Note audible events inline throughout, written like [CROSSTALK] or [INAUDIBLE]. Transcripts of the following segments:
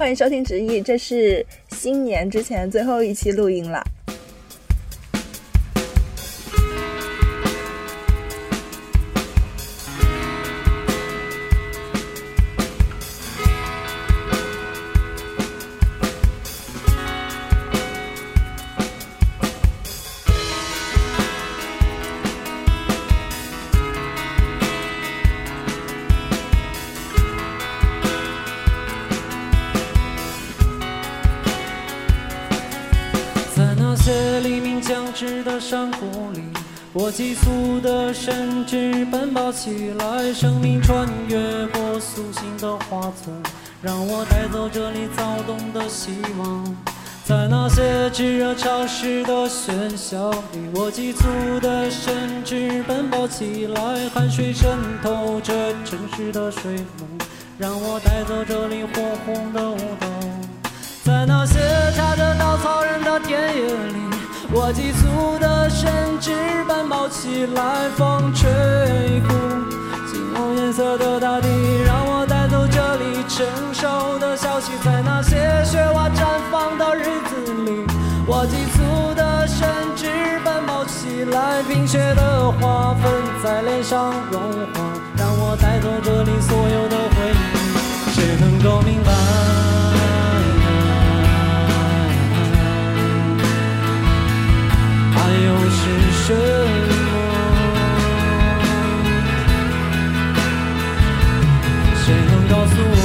欢迎收听直译，这是新年之前最后一期录音了。起来，生命穿越过苏醒的花丛，让我带走这里躁动的希望。在那些炙热潮湿的喧嚣里，我急促的神智奔跑起来，汗水渗透着城市的水幕，让我带走这里火红的舞蹈。在那些插着稻草人的田野里，我急促的神智奔跑起来，风吹拂金黄颜色的大地，让我带走这里成熟的消息。在那些雪花绽放的日子里，我急促的神智奔跑起来，冰雪的花粉在脸上融化，让我带走这里所有的回忆。谁能够明白？什么？谁能告诉我，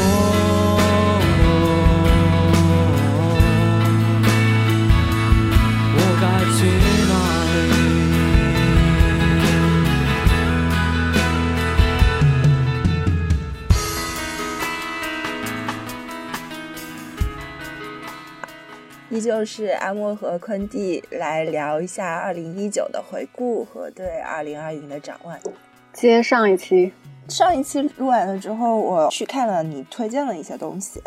依旧是阿莫和昆蒂来聊一下二零一九的回顾和对二零二零的展望。接上一期，上一期录完了之后，我去看了你推荐的一些东西，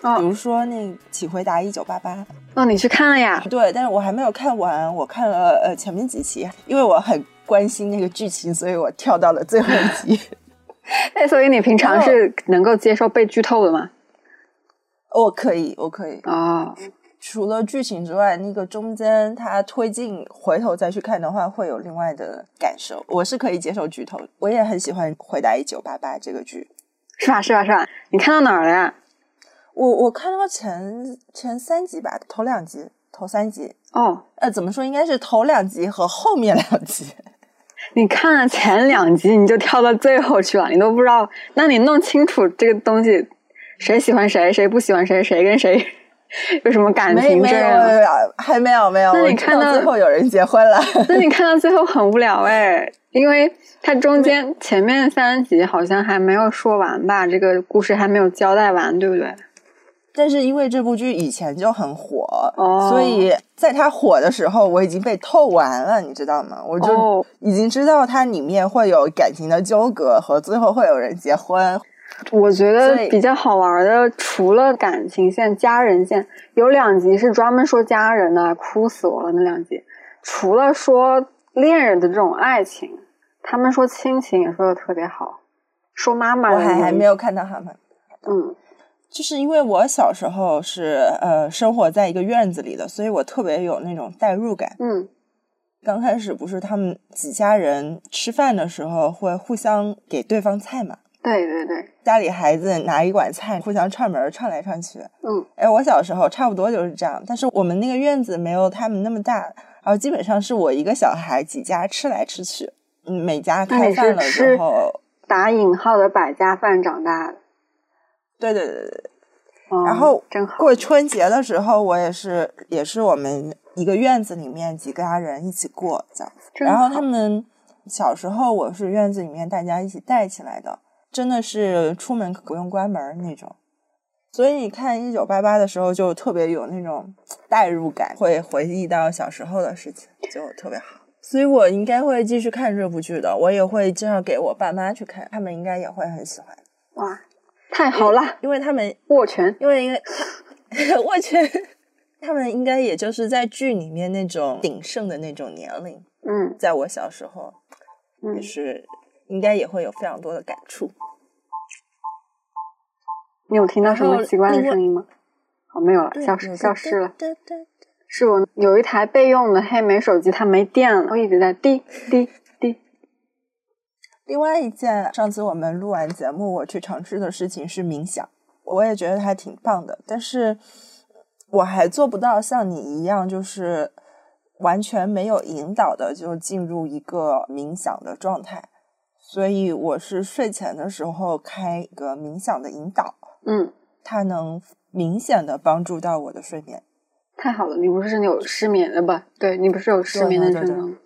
比哦，如说那《请回答一九八八》。哦，你去看了呀？对，但是我还没有看完，我看了呃前面几期，因为我很关心那个剧情，所以我跳到了最后一集。[LAUGHS] 哎，所以你平常是能够接受被剧透的吗？我可以，我可以。哦，除了剧情之外，那个中间它推进，回头再去看的话，会有另外的感受。我是可以接受剧透，我也很喜欢《回答一九八八》这个剧。是吧？是吧？是吧？你看到哪儿了呀？我我看到前前三集吧，头两集，头三集，哦，呃，怎么说？应该是头两集和后面两集。[LAUGHS] 你看了前两集，你就跳到最后去了，你都不知道。那你弄清楚这个东西，谁喜欢谁，谁不喜欢谁，谁跟谁 [LAUGHS] 有什么感情这样？没有，还没有没有。那你看到最后有人结婚了。[LAUGHS] 那你看到最后很无聊哎，因为它中间前面三集好像还没有说完吧，这个故事还没有交代完，对不对？但是因为这部剧以前就很火，哦所以在它火的时候，我已经被透完了，你知道吗？我就哦已经知道它里面会有感情的纠葛和最后会有人结婚。我觉得比较好玩的，除了感情线、家人线，有两集是专门说家人的，哭死我了那两集。除了说恋人的这种爱情，他们说亲情也说的特别好，说妈妈我还还没有看到他们，嗯就是因为我小时候是呃生活在一个院子里的，所以我特别有那种代入感。嗯刚开始不是他们几家人吃饭的时候会互相给对方菜嘛？对对对，家里孩子拿一碗菜，互相串门串来串去。嗯哎，我小时候差不多就是这样，但是我们那个院子没有他们那么大，然后基本上是我一个小孩几家吃来吃去，嗯，每家开饭了吃之后，打引号的百家饭长大的，对对对对然后，过春节的时候，我也是也是我们一个院子里面几家人一起过这样子。然后他们小时候，我是院子里面大家一起带起来的，真的是出门不用关门那种。所以你看一九八八的时候，就特别有那种代入感，会回忆到小时候的事情，就特别好。所以我应该会继续看这部剧的，我也会介绍给我爸妈去看，他们应该也会很喜欢，哇，太好了，因为他们握拳，因为应该 [LAUGHS] 握拳他们应该也就是在剧里面那种鼎盛的那种年龄，嗯在我小时候也嗯，是应该也会有非常多的感触。你有听到什么奇怪的声音吗？好，没有了，消失消失了。哒哒哒是我有一台备用的黑莓手机，它没电了，我一直在滴滴滴。[LAUGHS] 另外一件，上次我们录完节目，我去尝试的事情是冥想，我也觉得还挺棒的，但是我还做不到像你一样，就是完全没有引导的就进入一个冥想的状态。所以我是睡前的时候开一个冥想的引导，嗯，它能明显的帮助到我的睡眠。太好了，你不是有失眠的吧？对你不是有失眠的症状？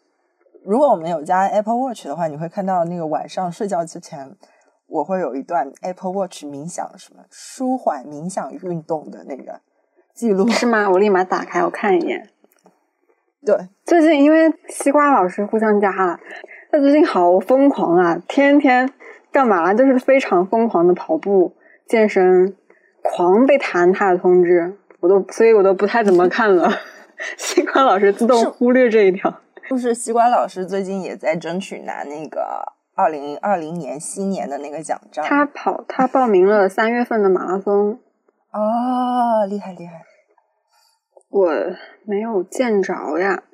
如果我们有加 Apple Watch 的话，你会看到那个晚上睡觉之前，我会有一段 Apple Watch 冥想什么舒缓冥想运动的那个记录。是吗？我立马打开我看一眼。对，最近因为西瓜老师互相加了，他最近好疯狂啊，天天干嘛就是非常疯狂的跑步、健身，狂被弹他的通知，我都所以我都不太怎么看了。[LAUGHS] 西瓜老师自动忽略这一条。就是西瓜老师最近也在争取拿那个二零二零年新年的那个奖章。他跑，他报名了 [LAUGHS] 三月份的马拉松，哦，厉害厉害。我没有见着呀。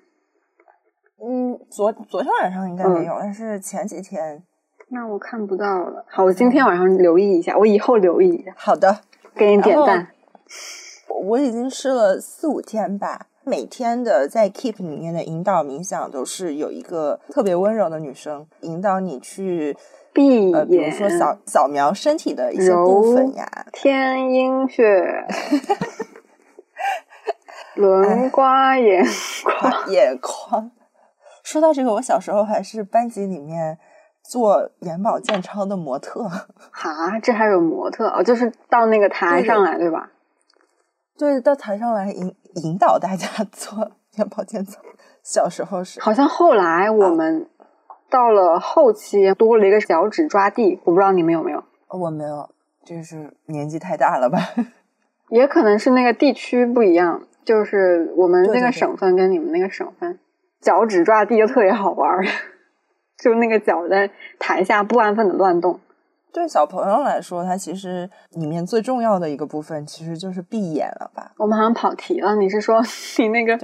嗯，昨昨天晚上应该没有，但是前几天。那我看不到了。好，我今天晚上留意一下，我以后留意一下，好的，给你点赞。我已经试了四五天吧，每天的在 Keep 里面的引导冥想都是有一个特别温柔的女生引导你去，闭呃，比如，说扫扫描身体的一些部分呀，天阴穴，[LAUGHS] 轮刮眼 [LAUGHS] 眶。眼眶。说到这个，我小时候还是班级里面做眼保健操的模特，[LAUGHS] 哈，这还有模特哦，就是到那个台上来，对吧？对，到台上来引引导大家 [LAUGHS] 做眼保健操。小时候是，好像后来我们到了后期多了一个脚趾抓地，我不知道你们有没有，我没有，就是年纪太大了吧？[LAUGHS] 也可能是那个地区不一样，就是我们那个省份跟你们那个省份，脚趾抓地就特别好玩儿，[LAUGHS] 就那个脚在台下不安分的乱动。对小朋友来说，它其实里面最重要的一个部分其实就是闭眼了吧？我们好像跑题了，你是说 [LAUGHS] 你那个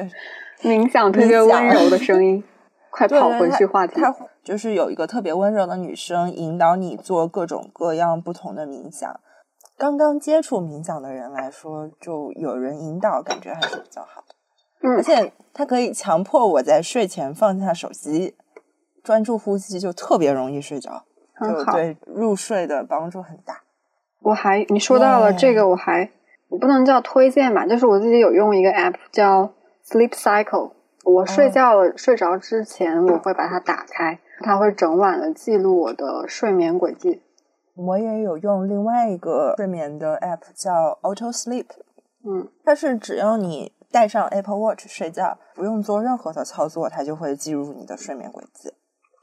冥想特别温柔的声音？[LAUGHS] 快跑回去话题。它就是有一个特别温柔的女生引导你做各种各样不同的冥想。刚刚接触冥想的人来说，就有人引导，感觉还是比较好的。嗯而且它可以强迫我在睡前放下手机，专注呼吸，就特别容易睡着，就很好。对入睡的帮助很大。我还你说到了这个，我还我不能叫推荐吧，就是我自己有用一个 app 叫 Sleep Cycle。我睡觉了、睡着之前，我会把它打开，它会整晚的记录我的睡眠轨迹。我也有用另外一个睡眠的 app 叫 Auto Sleep，嗯，它是只要你带上 Apple Watch 睡觉，不用做任何的操作，它就会记录你的睡眠轨迹。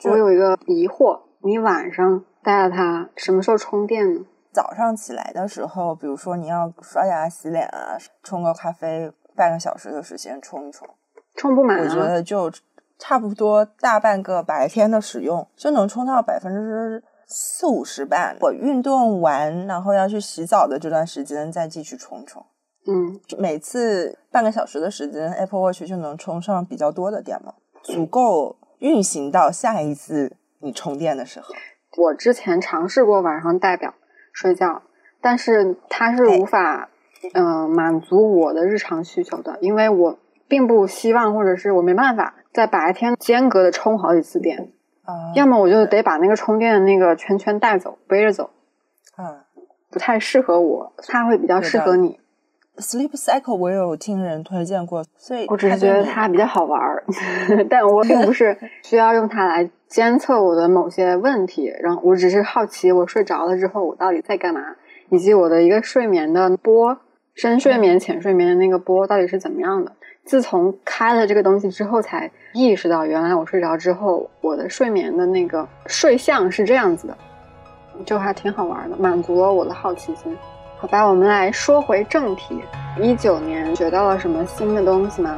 我有一个疑惑，你晚上戴了它，什么时候充电呢？早上起来的时候，比如说你要刷牙、洗脸啊，冲个咖啡，半个小时的时间冲一冲，充不满我觉啊？得就差不多大半个白天的使用就能充到百分之四五十吧。我运动完，然后要去洗澡的这段时间再继续充充。嗯，每次半个小时的时间，Apple Watch 就能充上比较多的电了，足够运行到下一次你充电的时候。我之前尝试过晚上戴表睡觉，但是它是无法嗯、呃满足我的日常需求的，因为我并不希望，或者是我没办法在白天间隔的充好几次电，啊要么我就得把那个充电的那个圈圈带走，背着走，嗯不太适合我，它会比较适合你。，Sleep Cycle 我有听人推荐过，所以我只是觉得它比较好玩儿，[LAUGHS] 但我并不是 [LAUGHS] 需要用它来监测我的某些问题，然后我只是好奇我睡着了之后我到底在干嘛，以及我的一个睡眠的波，深睡眠、浅睡眠的那个波到底是怎么样的。自从开了这个东西之后，才意识到原来我睡着之后，我的睡眠的那个睡相是这样子的，就还挺好玩的，满足了我的好奇心。好吧，我们来说回正题。一九年学到了什么新的东西吗？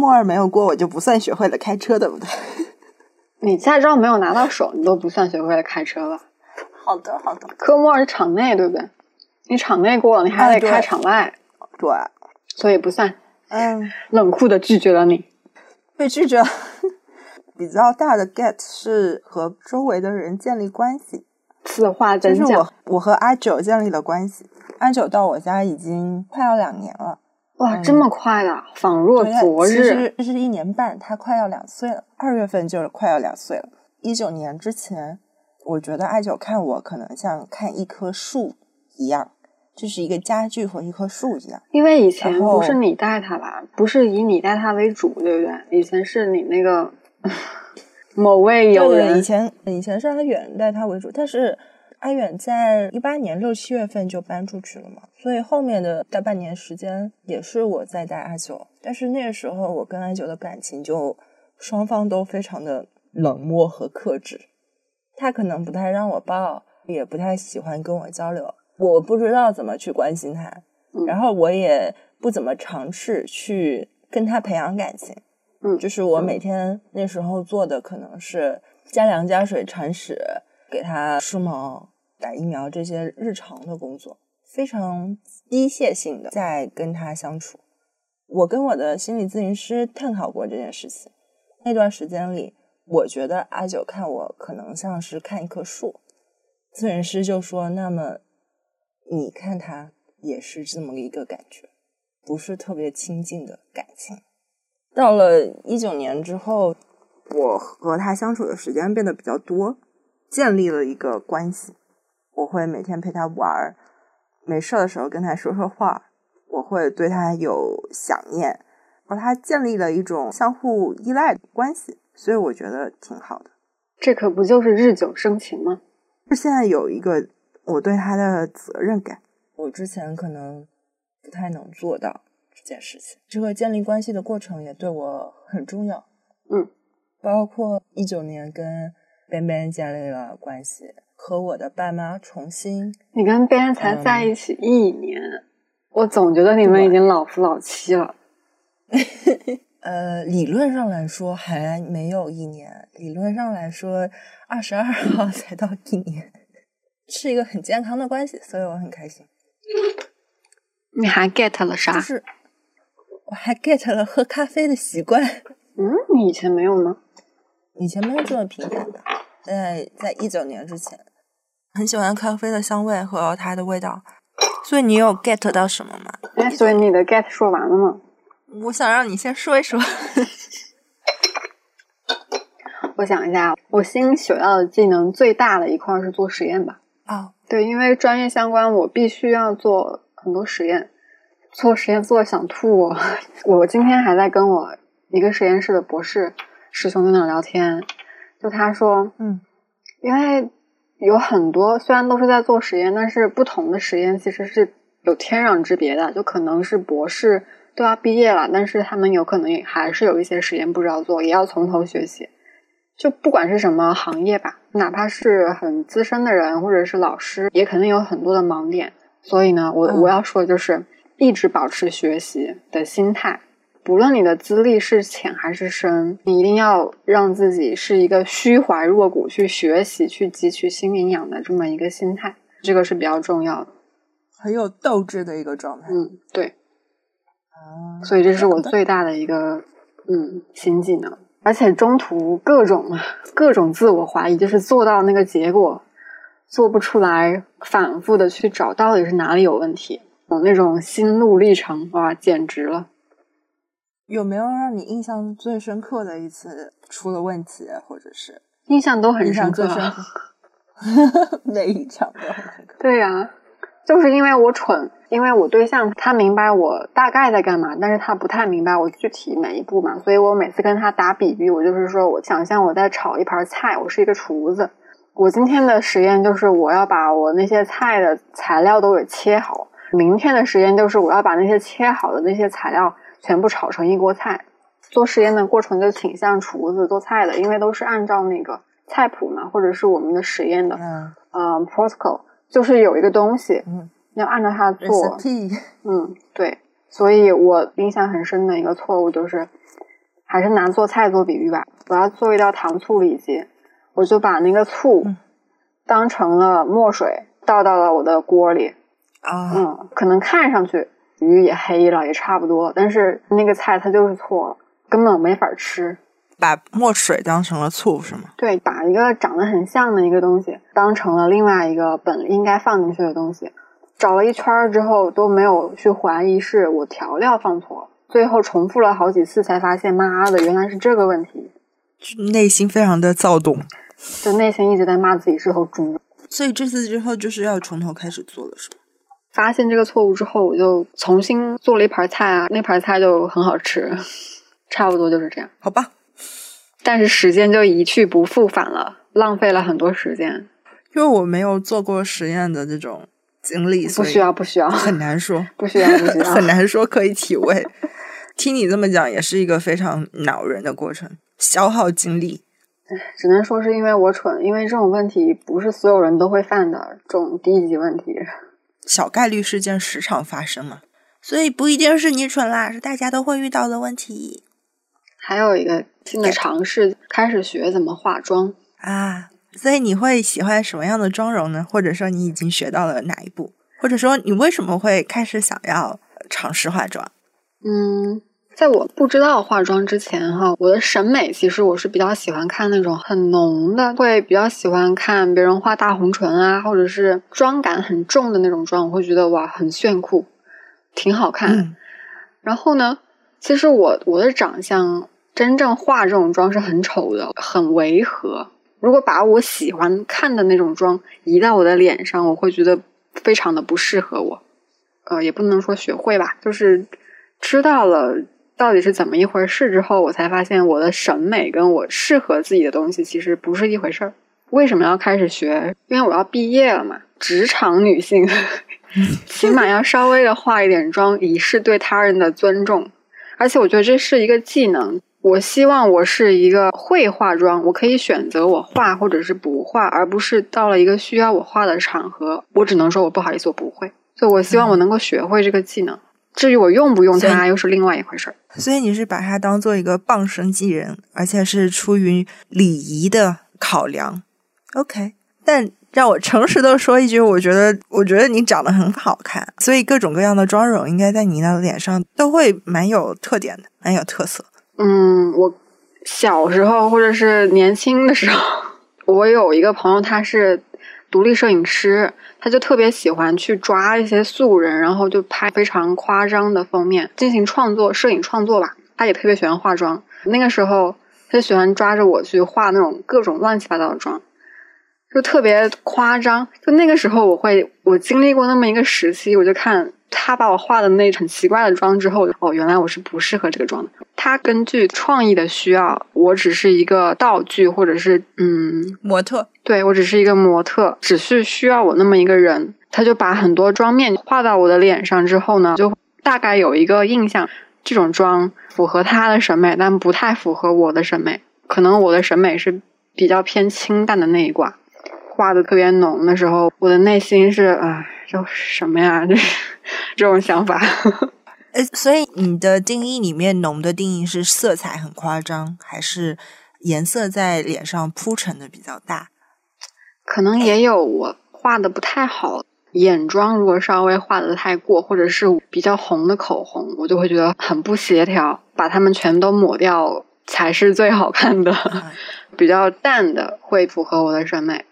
科目二没有过，我就不算学会了开车，对不对？[LAUGHS] 你驾照没有拿到手，你都不算学会了开车吧？好的，好的。科目二是场内，对不对？你场内过了，你还得开场外，对，所以不算。嗯，冷酷的拒绝了你。被拒绝。[LAUGHS] 比较大的 get 是和周围的人建立关系，此话就是怎讲？我我和阿九建立了关系。阿九到我家已经快要两年了，哇，这么快的，仿若对昨其日。实这是一年半，他快要两岁了，二月份就是快要两岁了。一九年之前，我觉得艾九看我可能像看一棵树一样，就是一个家具和一棵树一样。因为以前不是你带他吧，不是以你带他为主，对不对？以前是你那个 [LAUGHS] 某位友对对，人以前以前是阿远带他为主，但是阿远在一八年六七月份就搬出去了嘛，所以后面的大半年时间也是我在带阿九。但是那个时候我跟阿九的感情就双方都非常的冷漠和克制，他可能不太让我抱，也不太喜欢跟我交流，我不知道怎么去关心他，嗯然后我也不怎么尝试去跟他培养感情。嗯就是我每天那时候做的可能是加粮加水铲屎，给它梳毛、打疫苗这些日常的工作，非常机械性的在跟他相处。我跟我的心理咨询师探讨过这件事情。那段时间里，我觉得阿九看我可能像是看一棵树，咨询师就说：“那么你看他也是这么一个感觉，不是特别亲近的感情。”到了一九年之后，我和他相处的时间变得比较多，建立了一个关系。我会每天陪他玩儿，没事儿的时候跟他说说话，我会对他有想念，和他建立了一种相互依赖的关系，所以我觉得挺好的。这可不就是日久生情吗？就现在有一个我对他的责任感，我之前可能不太能做到这件事情。这个建立关系的过程也对我很重要。嗯，包括一九年跟 Ben Ben 建立了关系，和我的爸妈重新你跟 Ben 才嗯在一起一年，我总觉得你们已经老夫老妻了。[LAUGHS] 呃，理论上来说还没有一年，理论上来说二十二号 [LAUGHS] 才到一年，是一个很健康的关系，所以我很开心。你还 get 了啥就？是我还 get 了喝咖啡的习惯，嗯，你以前没有吗？以前没有这么频繁的，在在一九年之前，很喜欢咖啡的香味和它的味道。所以你有 get 到什么吗？哎，所以你的 get 说完了吗？我想让你先说一说。[LAUGHS] 我想一下，我新学到的技能最大的一块是做实验吧。哦，对，因为专业相关，我必须要做很多实验，做实验做的想吐我。[LAUGHS] 我今天还在跟我一个实验室的博士师兄在那聊天，就他说，嗯，因为有很多虽然都是在做实验，但是不同的实验其实是有天壤之别的，就可能是博士都要毕业了，但是他们有可能也还是有一些实验不知道做，也要从头学习。就不管是什么行业吧，哪怕是很资深的人或者是老师，也肯定有很多的盲点。所以呢，我、嗯我要说的就是一直保持学习的心态，不论你的资历是浅还是深，你一定要让自己是一个虚怀若谷去学习、去汲取新营养的这么一个心态，这个是比较重要的。很有斗志的一个状态。嗯，对，啊，所以这是我最大的一个嗯新技能，而且中途各种各种自我怀疑，就是做到那个结果做不出来，反复的去找到底是哪里有问题，有那种心路历程，哇，简直了！有没有让你印象最深刻的一次出了问题，或者是印象都很印深刻？[LAUGHS] 每一场都很深刻。对呀、就是因为我蠢，因为我对象他明白我大概在干嘛，但是他不太明白我具体每一步嘛，所以我每次跟他打比喻，我就是说我想象我在炒一盘菜，我是一个厨子。我今天的实验就是我要把我那些菜的材料都给切好，明天的实验就是我要把那些切好的那些材料全部炒成一锅菜。做实验的过程就挺像厨子做菜的，因为都是按照那个菜谱嘛，或者是我们的实验的嗯呃 protocol，就是有一个东西嗯要按照它做。嗯，对。所以我印象很深的一个错误就是，还是拿做菜做比喻吧。我要做一道糖醋里脊，我就把那个醋当成了墨水倒到了我的锅里。啊，嗯，可能看上去鱼也黑了，也差不多，但是那个菜它就是错了，根本没法吃。把墨水当成了醋是吗？对，把一个长得很像的一个东西当成了另外一个本应该放进去的东西，找了一圈儿之后都没有去怀疑是我调料放错了，最后重复了好几次才发现，妈的，原来是这个问题，就内心非常的躁动，就内心一直在骂自己是头猪。所以这次之后就是要从头开始做了，是吗？发现这个错误之后，我就重新做了一盘菜啊，那盘菜就很好吃，差不多就是这样。好吧，但是时间就一去不复返了，浪费了很多时间。因为我没有做过实验的这种经历，不需要，不需要，很难说，不需要，不需 [LAUGHS] 要。很难说可以体味。听你这么讲，也是一个非常恼人的过程，消耗精力。只能说是因为我蠢，因为这种问题不是所有人都会犯的这种低级问题。小概率事件时常发生嘛，所以不一定是你蠢啦，是大家都会遇到的问题还有一个新的尝试，开始学怎么化妆。啊。所以你会喜欢什么样的妆容呢？或者说你已经学到了哪一步？或者说你为什么会开始想要尝试化妆？嗯，在我不知道化妆之前，哈，我的审美其实我是比较喜欢看那种很浓的，会比较喜欢看别人画大红唇啊，或者是妆感很重的那种妆，我会觉得哇很炫酷，挺好看。嗯然后呢，其实我我的长相真正化这种妆是很丑的，很违和。如果把我喜欢看的那种妆移到我的脸上，我会觉得非常的不适合我。呃，也不能说学会吧，就是知道了到底是怎么一回事之后，我才发现我的审美跟我适合自己的东西其实不是一回事儿。为什么要开始学？因为我要毕业了嘛，职场女性 [LAUGHS] 起码要稍微的化一点妆，以示对他人的尊重。而且我觉得这是一个技能。我希望我是一个会化妆，我可以选择我化或者是不化，而不是到了一个需要我化的场合，我只能说我不好意思，我不会。所以我希望我能够学会这个技能。至于我用不用它，又是另外一回事儿。所以你是把它当做一个傍身技人，而且是出于礼仪的考量。OK，但让我诚实的说一句，我觉得，我觉得你长得很好看，所以各种各样的妆容应该在你的脸上都会蛮有特点的，蛮有特色。嗯，我小时候或者是年轻的时候，我有一个朋友，他是独立摄影师，他就特别喜欢去抓一些素人，然后就拍非常夸张的封面进行创作，摄影创作吧。他也特别喜欢化妆，那个时候他就喜欢抓着我去化那种各种乱七八糟的妆。就特别夸张，就那个时候我会，我经历过那么一个时期，我就看他把我画的那很奇怪的妆之后，哦，原来我是不适合这个妆的。他根据创意的需要，我只是一个道具，或者是嗯，模特，对我只是一个模特，只是需要我那么一个人。他就把很多妆面画到我的脸上之后呢，就大概有一个印象，这种妆符合他的审美，但不太符合我的审美。可能我的审美是比较偏清淡的那一挂。画的特别浓的时候，我的内心是啊，这什么呀？这这种想法。[LAUGHS] 呃，所以你的定义里面浓的定义是色彩很夸张，还是颜色在脸上铺陈的比较大？可能也有我画的不太好，眼妆如果稍微画的太过，或者是比较红的口红，我就会觉得很不协调，把它们全都抹掉才是最好看的。[LAUGHS] 比较淡的会符合我的审美。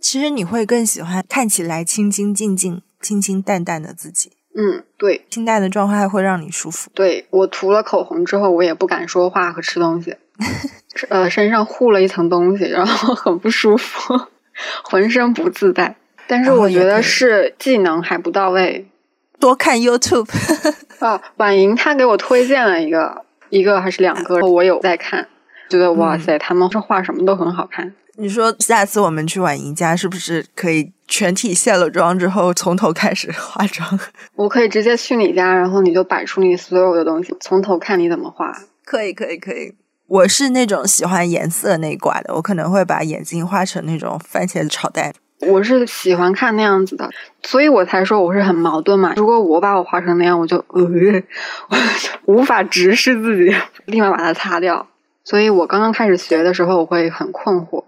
其实你会更喜欢看起来清清静静、清清淡淡的自己，嗯，对清淡的状态会让你舒服。对，我涂了口红之后，我也不敢说话和吃东西，[LAUGHS] 呃，身上糊了一层东西，然后很不舒服，[LAUGHS] 浑身不自在。但是我觉得是技能还不到位多看 YouTube，[LAUGHS] 啊。婉莹她给我推荐了一个，一个还是两个，我有在看，觉得哇塞，他们这画什么都很好看。你说下次我们去婉莹家，是不是可以全体卸了妆之后，从头开始化妆？[LAUGHS] 我可以直接去你家，然后你就摆出你所有的东西，从头看你怎么画。可以，可以，可以。我是那种喜欢颜色那一挂的，我可能会把眼睛画成那种番茄炒蛋，我是喜欢看那样子的，所以我才说我是很矛盾嘛。如果我把我画成那样，我就呃，我就无法直视自己，立马把它擦掉。所以我刚刚开始学的时候，我会很困惑。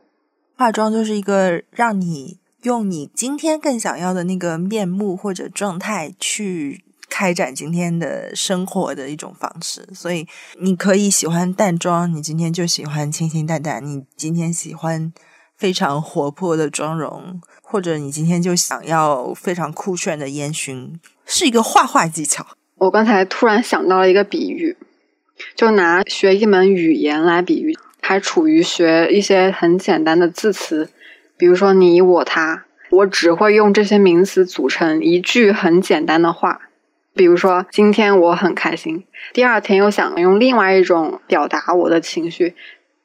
化妆就是一个让你用你今天更想要的那个面目或者状态去开展今天的生活的一种方式。所以你可以喜欢淡妆，你今天就喜欢清清淡淡；你今天喜欢。非常活泼的妆容，或者你今天就想要非常酷炫的烟熏，是一个画画技巧。我刚才突然想到了一个比喻，就拿学一门语言来比喻，还处于学一些很简单的字词，比如说你、我、他，我只会用这些名词组成一句很简单的话。比如说今天我很开心，第二天又想用另外一种表达我的情绪。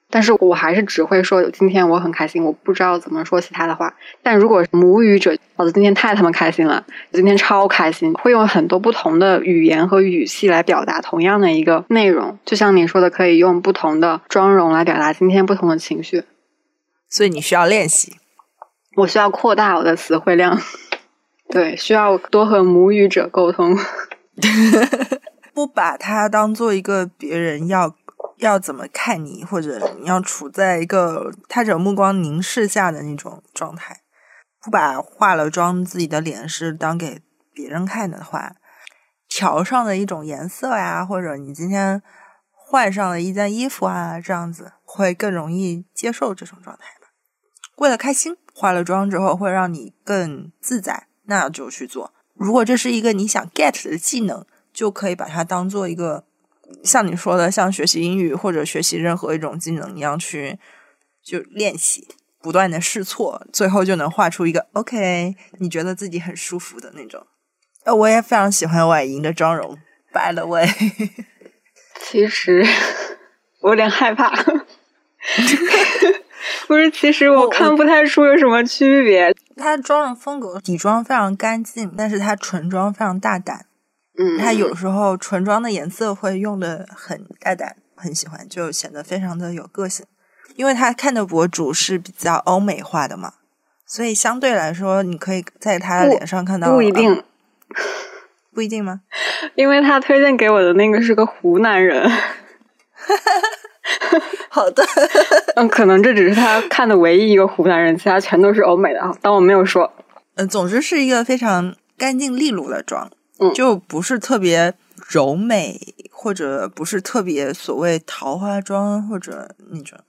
但是我还是只会说今天我很开心，我不知道怎么说其他的话。但如果母语者，老子今天太他妈开心了，今天超开心，会用很多不同的语言和语气来表达同样的一个内容。就像你说的，可以用不同的妆容来表达今天不同的情绪。所以你需要练习，我需要扩大我的词汇量，[LAUGHS] 对，需要多和母语者沟通，[LAUGHS] 不把它当做一个别人要。要怎么看你，或者你要处在一个他者目光凝视下的那种状态，不把化了妆自己的脸是当给别人看的话，调上的一种颜色呀，或者你今天换上了一件衣服啊，这样子会更容易接受这种状态吧。为了开心，化了妆之后会让你更自在，那就去做。如果这是一个你想 get 的技能，就可以把它当做一个。像你说的，像学习英语或者学习任何一种技能一样去就练习，不断的试错，最后就能画出一个 OK，你觉得自己很舒服的那种。呃，我也非常喜欢婉莹的妆容，By the way，[LAUGHS] 其实我有点害怕，[LAUGHS] 不是，其实我看不太出有什么区别。她妆容风格底妆非常干净，但是她唇妆非常大胆。嗯，他有时候唇妆的颜色会用的很大胆，很喜欢，就显得非常的有个性。因为他看的博主是比较欧美化的嘛，所以相对来说，你可以在他的脸上看到不一定，不一定吗？[LAUGHS] 因为他推荐给我的那个是个湖南人。[LAUGHS] 好的，[LAUGHS] 嗯，可能这只是他看的唯一一个湖南人，其他全都是欧美的啊。当我没有说。嗯，总之是一个非常干净利落的妆。就不是特别柔美，或者不是特别所谓桃花妆，或者那种，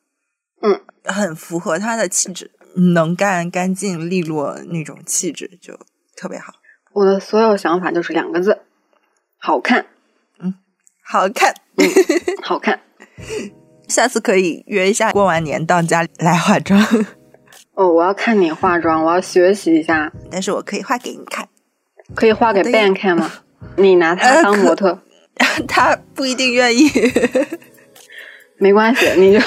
嗯，很符合她的气质，能干、干净、利落那种气质就特别好。我的所有想法就是两个字：好看。嗯，好看，好看。下次可以约一下，过完年到家来化妆。[LAUGHS] 哦，我要看你化妆，我要学习一下。但是我可以画给你看。可以画给 Ben 看吗？[LAUGHS] 你拿他当模特，[LAUGHS] 他不一定愿意。[LAUGHS] 没关系，你就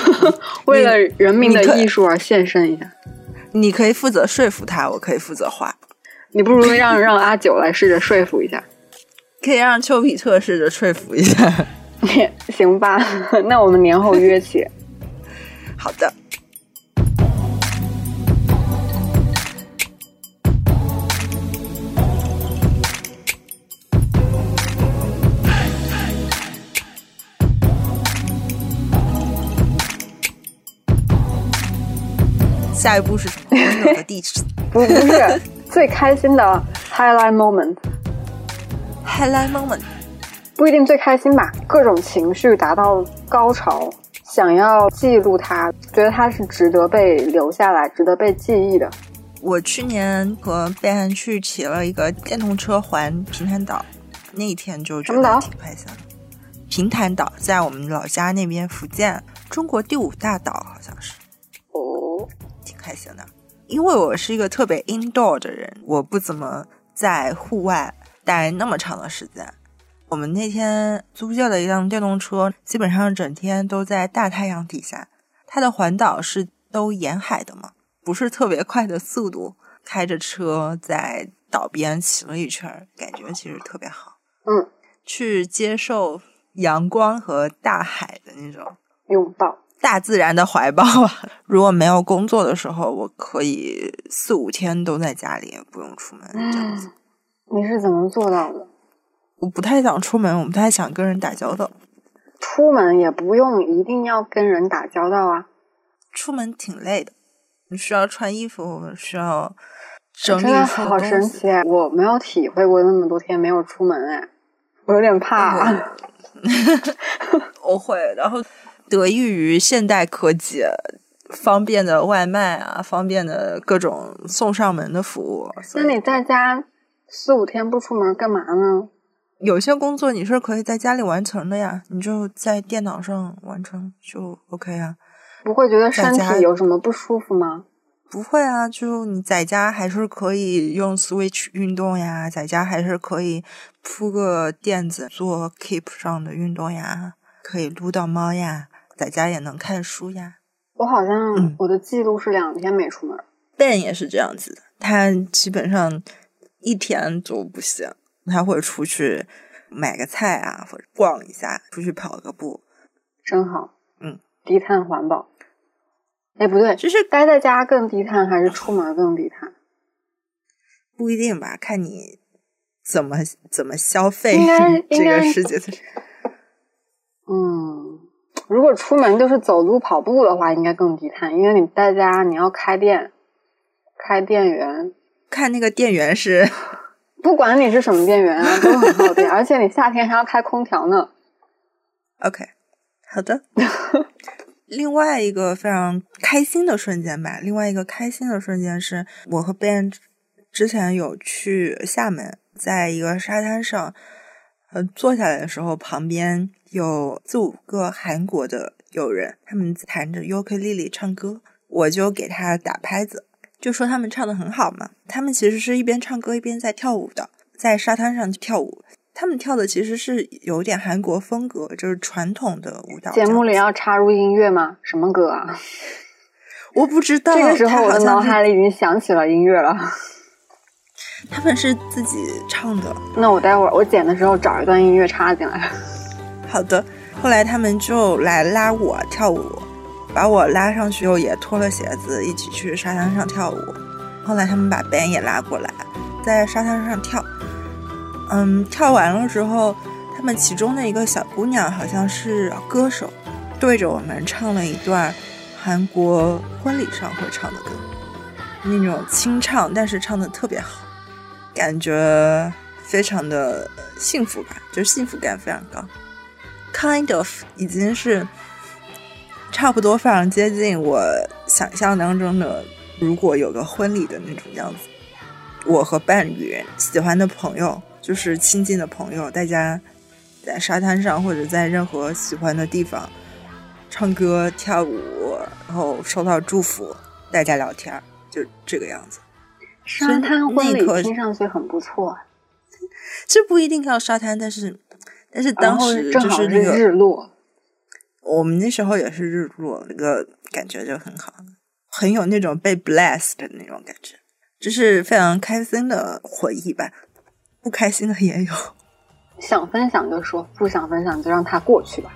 为了人民的艺术而献身一下。你可以负责说服他，我可以负责画。你不如让让阿九来试着说服一下，可以让丘比特试着说服一下。行吧，那我们年后约起。好的。下一步是什么？温柔的地址？[LAUGHS] 不不是最开心的 highlight moment。highlight moment 不一定最开心吧？各种情绪达到高潮，想要记录它，觉得它是值得被留下来、值得被记忆的。我去年和 Ben 去骑了一个电动车环平潭岛，那一天就觉得挺开心的。平潭岛在我们老家那边，福建，中国第五大岛好像是。哦。挺开心的，因为我是一个特别 indoor 的人，我不怎么在户外待那么长的时间。我们那天租借了一辆电动车，基本上整天都在大太阳底下。它的环岛是都沿海的嘛，不是特别快的速度，开着车在岛边骑了一圈，感觉其实特别好。嗯，去接受阳光和大海的那种拥抱。大自然的怀抱啊。[LAUGHS] 如果没有工作的时候，我可以四五天都在家里，不用出门这样子。你是怎么做到的？我不太想出门，我不太想跟人打交道。出门也不用一定要跟人打交道啊。出门挺累的，你需要穿衣服，需要整理真的好神奇，我没有体会过那么多天没有出门哎，我有点怕。[LAUGHS] 我会，然后得益于现代科技，方便的外卖啊，方便的各种送上门的服务。那你在家四五天不出门干嘛呢？有些工作你是可以在家里完成的呀，你就在电脑上完成就 OK 啊。不会觉得身体有什么不舒服吗？不会啊，就你在家还是可以用 Switch 运动呀，在家还是可以铺个垫子做 Keep 上的运动呀，可以撸到猫呀，在家也能看书呀。我好像嗯我的记录是两天没出门。Ben 也是这样子的，他基本上一天都不行，他会出去买个菜啊，或者逛一下，出去跑个步。真好，嗯，低碳环保。哎，不对，就是待在家更低碳还是出门更低碳？不一定吧，看你怎么怎么消费 [LAUGHS] 这个世界的。[LAUGHS] 嗯，如果出门就是走路跑步的话，应该更低碳，因为你在家你要开店，开电源，看那个电源是 [LAUGHS] 不管你是什么电源啊，都很耗电，[LAUGHS] 而且你夏天还要开空调呢。OK，好的。[LAUGHS] 另外一个非常开心的瞬间吧，另外一个开心的瞬间是我和 Ben 之前有去厦门，在一个沙滩上，呃，坐下来的时候，旁边有四五个韩国的友人，他们弹着尤克里里唱歌，我就给他打拍子，就说他们唱的很好嘛。他们其实是一边唱歌一边在跳舞的，在沙滩上跳舞。他们跳的其实是有点韩国风格，就是传统的舞蹈。节目里要插入音乐吗？什么歌啊？[LAUGHS] 我不知道，这个时候我的脑海里已经响起了音乐了。他们是自己唱的。那我待会儿我剪的时候找一段音乐插进来。好的，后来他们就来拉我跳舞，把我拉上去后也脱了鞋子，一起去沙滩上跳舞。后来他们把 Ben 也拉过来，在沙滩上跳。嗯，跳完了之后，他们其中的一个小姑娘好像是歌手，对着我们唱了一段韩国婚礼上会唱的歌，那种清唱，但是唱的特别好，感觉非常的幸福吧，就是幸福感非常高。Kind of 已经是差不多非常接近我想象当中的，如果有个婚礼的那种样子。我和伴侣、喜欢的朋友，就是亲近的朋友，大家在沙滩上或者在任何喜欢的地方唱歌、跳舞，然后收到祝福，大家聊天，就这个样子。沙滩婚礼听上去很不错，啊这不一定要沙滩，但是但是当后时就正好是那个日落。我们那时候也是日落，那个感觉就很好，很有那种被 blessed 的那种感觉，就是非常开心的回忆吧。不开心的也有。[LAUGHS] 想分享就说，不想分享就让它过去吧。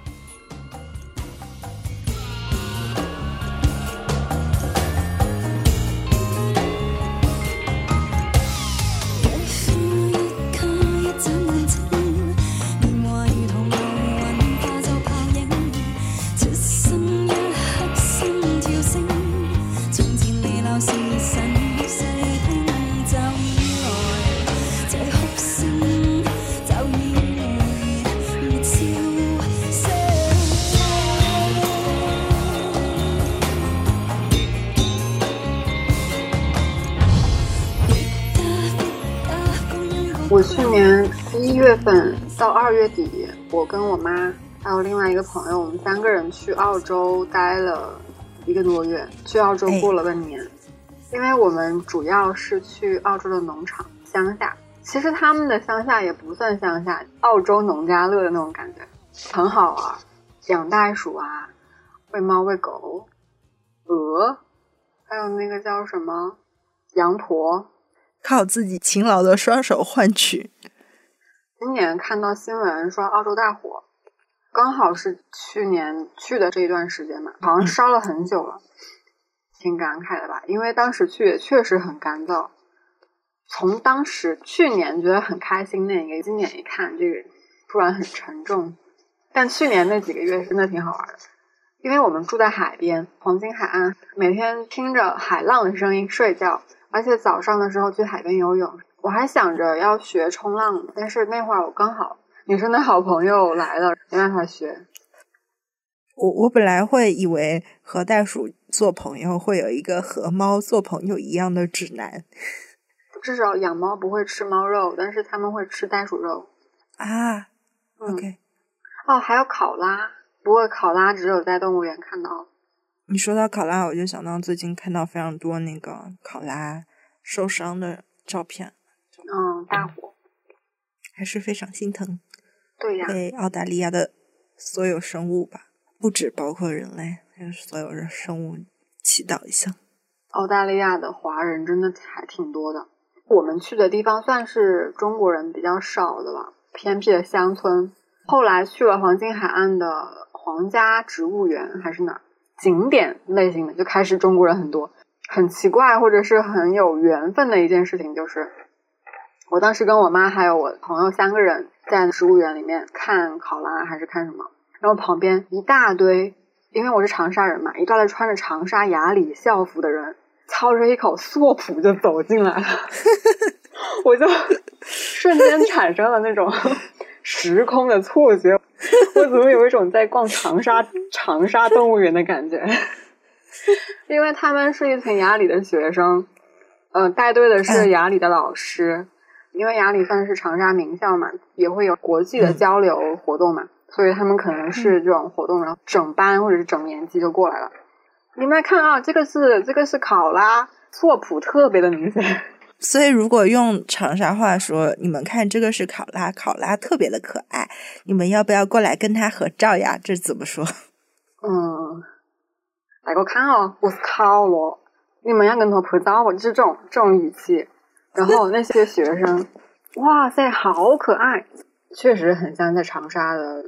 月底，我跟我妈还有另外一个朋友，我们三个人去澳洲待了一个多月，去澳洲哎过了半年。因为我们主要是去澳洲的农场乡下，其实他们的乡下也不算乡下，澳洲农家乐的那种感觉，很好玩，养袋鼠啊，喂猫喂狗，鹅，还有那个叫什么羊驼，靠自己勤劳的双手换取。今年看到新闻说澳洲大火，刚好是去年去的这一段时间嘛，好像烧了很久了，挺感慨的吧？因为当时去也确实很干燥。从当时去年觉得很开心那一个，今年一看这个突然很沉重。但去年那几个月真的挺好玩的，因为我们住在海边，黄金海岸，每天听着海浪的声音睡觉，而且早上的时候去海边游泳。我还想着要学冲浪，但是那会儿我刚好女生的好朋友来了，没办法学。我我本来会以为和袋鼠做朋友会有一个和猫做朋友一样的指南至少养猫不会吃猫肉，但是他们会吃袋鼠肉。啊。嗯 OK，哦，还有考拉，不过考拉只有在动物园看到。你说到考拉，我就想到最近看到非常多那个考拉受伤的照片，嗯，大火。还是非常心疼。对呀，为澳大利亚的所有生物吧，不止包括人类，还有所有人生物祈祷一下。澳大利亚的华人真的还挺多的。我们去的地方算是中国人比较少的吧，偏僻的乡村。后来去了黄金海岸的皇家植物园还是哪儿景点类型的，就开始中国人很多。很奇怪或者是很有缘分的一件事情就是，我当时跟我妈还有我朋友三个人在植物园里面看考拉还是看什么，然后旁边一大堆，因为我是长沙人嘛，一大堆穿着长沙雅礼校服的人，操着一口索普就走进来了，[LAUGHS] 我就瞬间产生了那种时空的错觉，我怎么有一种在逛长沙长沙动物园的感觉？[LAUGHS] 因为他们是一群雅礼的学生，呃，带队的是嗯雅礼的老师，因为雅礼算是长沙名校嘛，也会有国际的交流活动嘛，所以他们可能是这种活动，然后整班或者是整年级就过来了。你们来看啊，这个是这个是考拉，错谱特别的明显。所以，如果用长沙话说，你们看这个是考拉，考拉特别的可爱，你们要不要过来跟它合照呀？这怎么说？嗯，来给我看哦，我是考了，你们要跟他拍照不？就是这种这种语气。然后那些学生，哇塞，好可爱，确实很像在长沙的，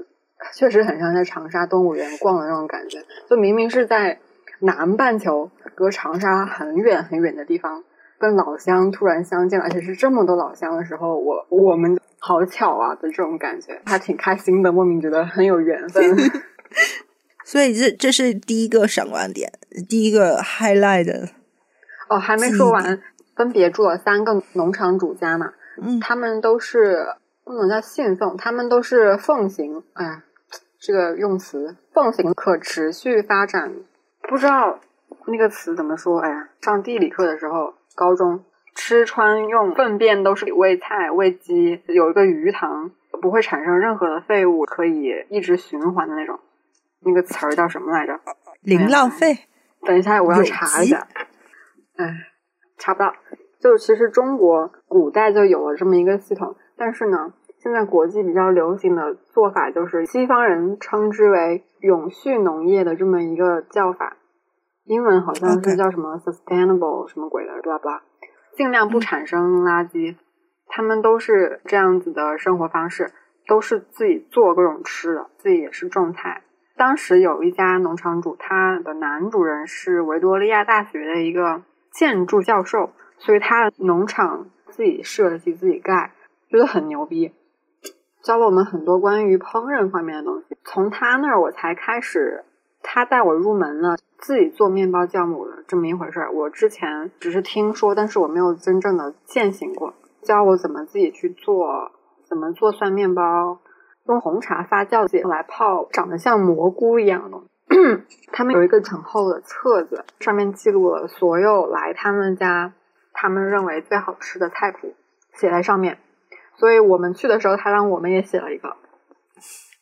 确实很像在长沙动物园逛的那种感觉。就明明是在南半球，隔长沙很远很远的地方，跟老乡突然相见，而且是这么多老乡的时候，我我们好巧啊的这种感觉，还挺开心的，莫名觉得很有缘分。[LAUGHS] 所以这这是第一个闪光点，第一个 highlight 的。哦，还没说完，分别住了三个农场主家嘛，嗯。他们都是不能叫信奉，他们都是奉行，哎呀，这个用词奉行可持续发展，不知道那个词怎么说，哎呀，上地理课的时候，高中吃穿用粪便都是喂菜喂鸡，有一个鱼塘，不会产生任何的废物，可以一直循环的那种，那个词儿叫什么来着？零浪费，等一下，我要查一下。哎，查不到。就其实中国古代就有了这么一个系统，但是呢，现在国际比较流行的做法就是西方人称之为永续农业的这么一个叫法，英文好像是叫什么 sustainable 什么鬼的，b l a 拉 blah，尽量不产生垃圾。他们都是这样子的生活方式，都是自己做各种吃的，自己也是种菜。当时有一家农场主，他的男主人是维多利亚大学的一个建筑教授，所以他农场自己设计、自己盖，觉得很牛逼，教了我们很多关于烹饪方面的东西。从他那儿我才开始，他带我入门了自己做面包酵母的这么一回事儿。我之前只是听说，但是我没有真正的践行过，教我怎么自己去做，怎么做蒜面包。用红茶发酵剂来泡长得像蘑菇一样的东西。[CLEARS THROAT] 他们有一个很厚的册子，上面记录了所有来他们家他们认为最好吃的菜谱，写在上面。所以我们去的时候，他让我们也写了一个。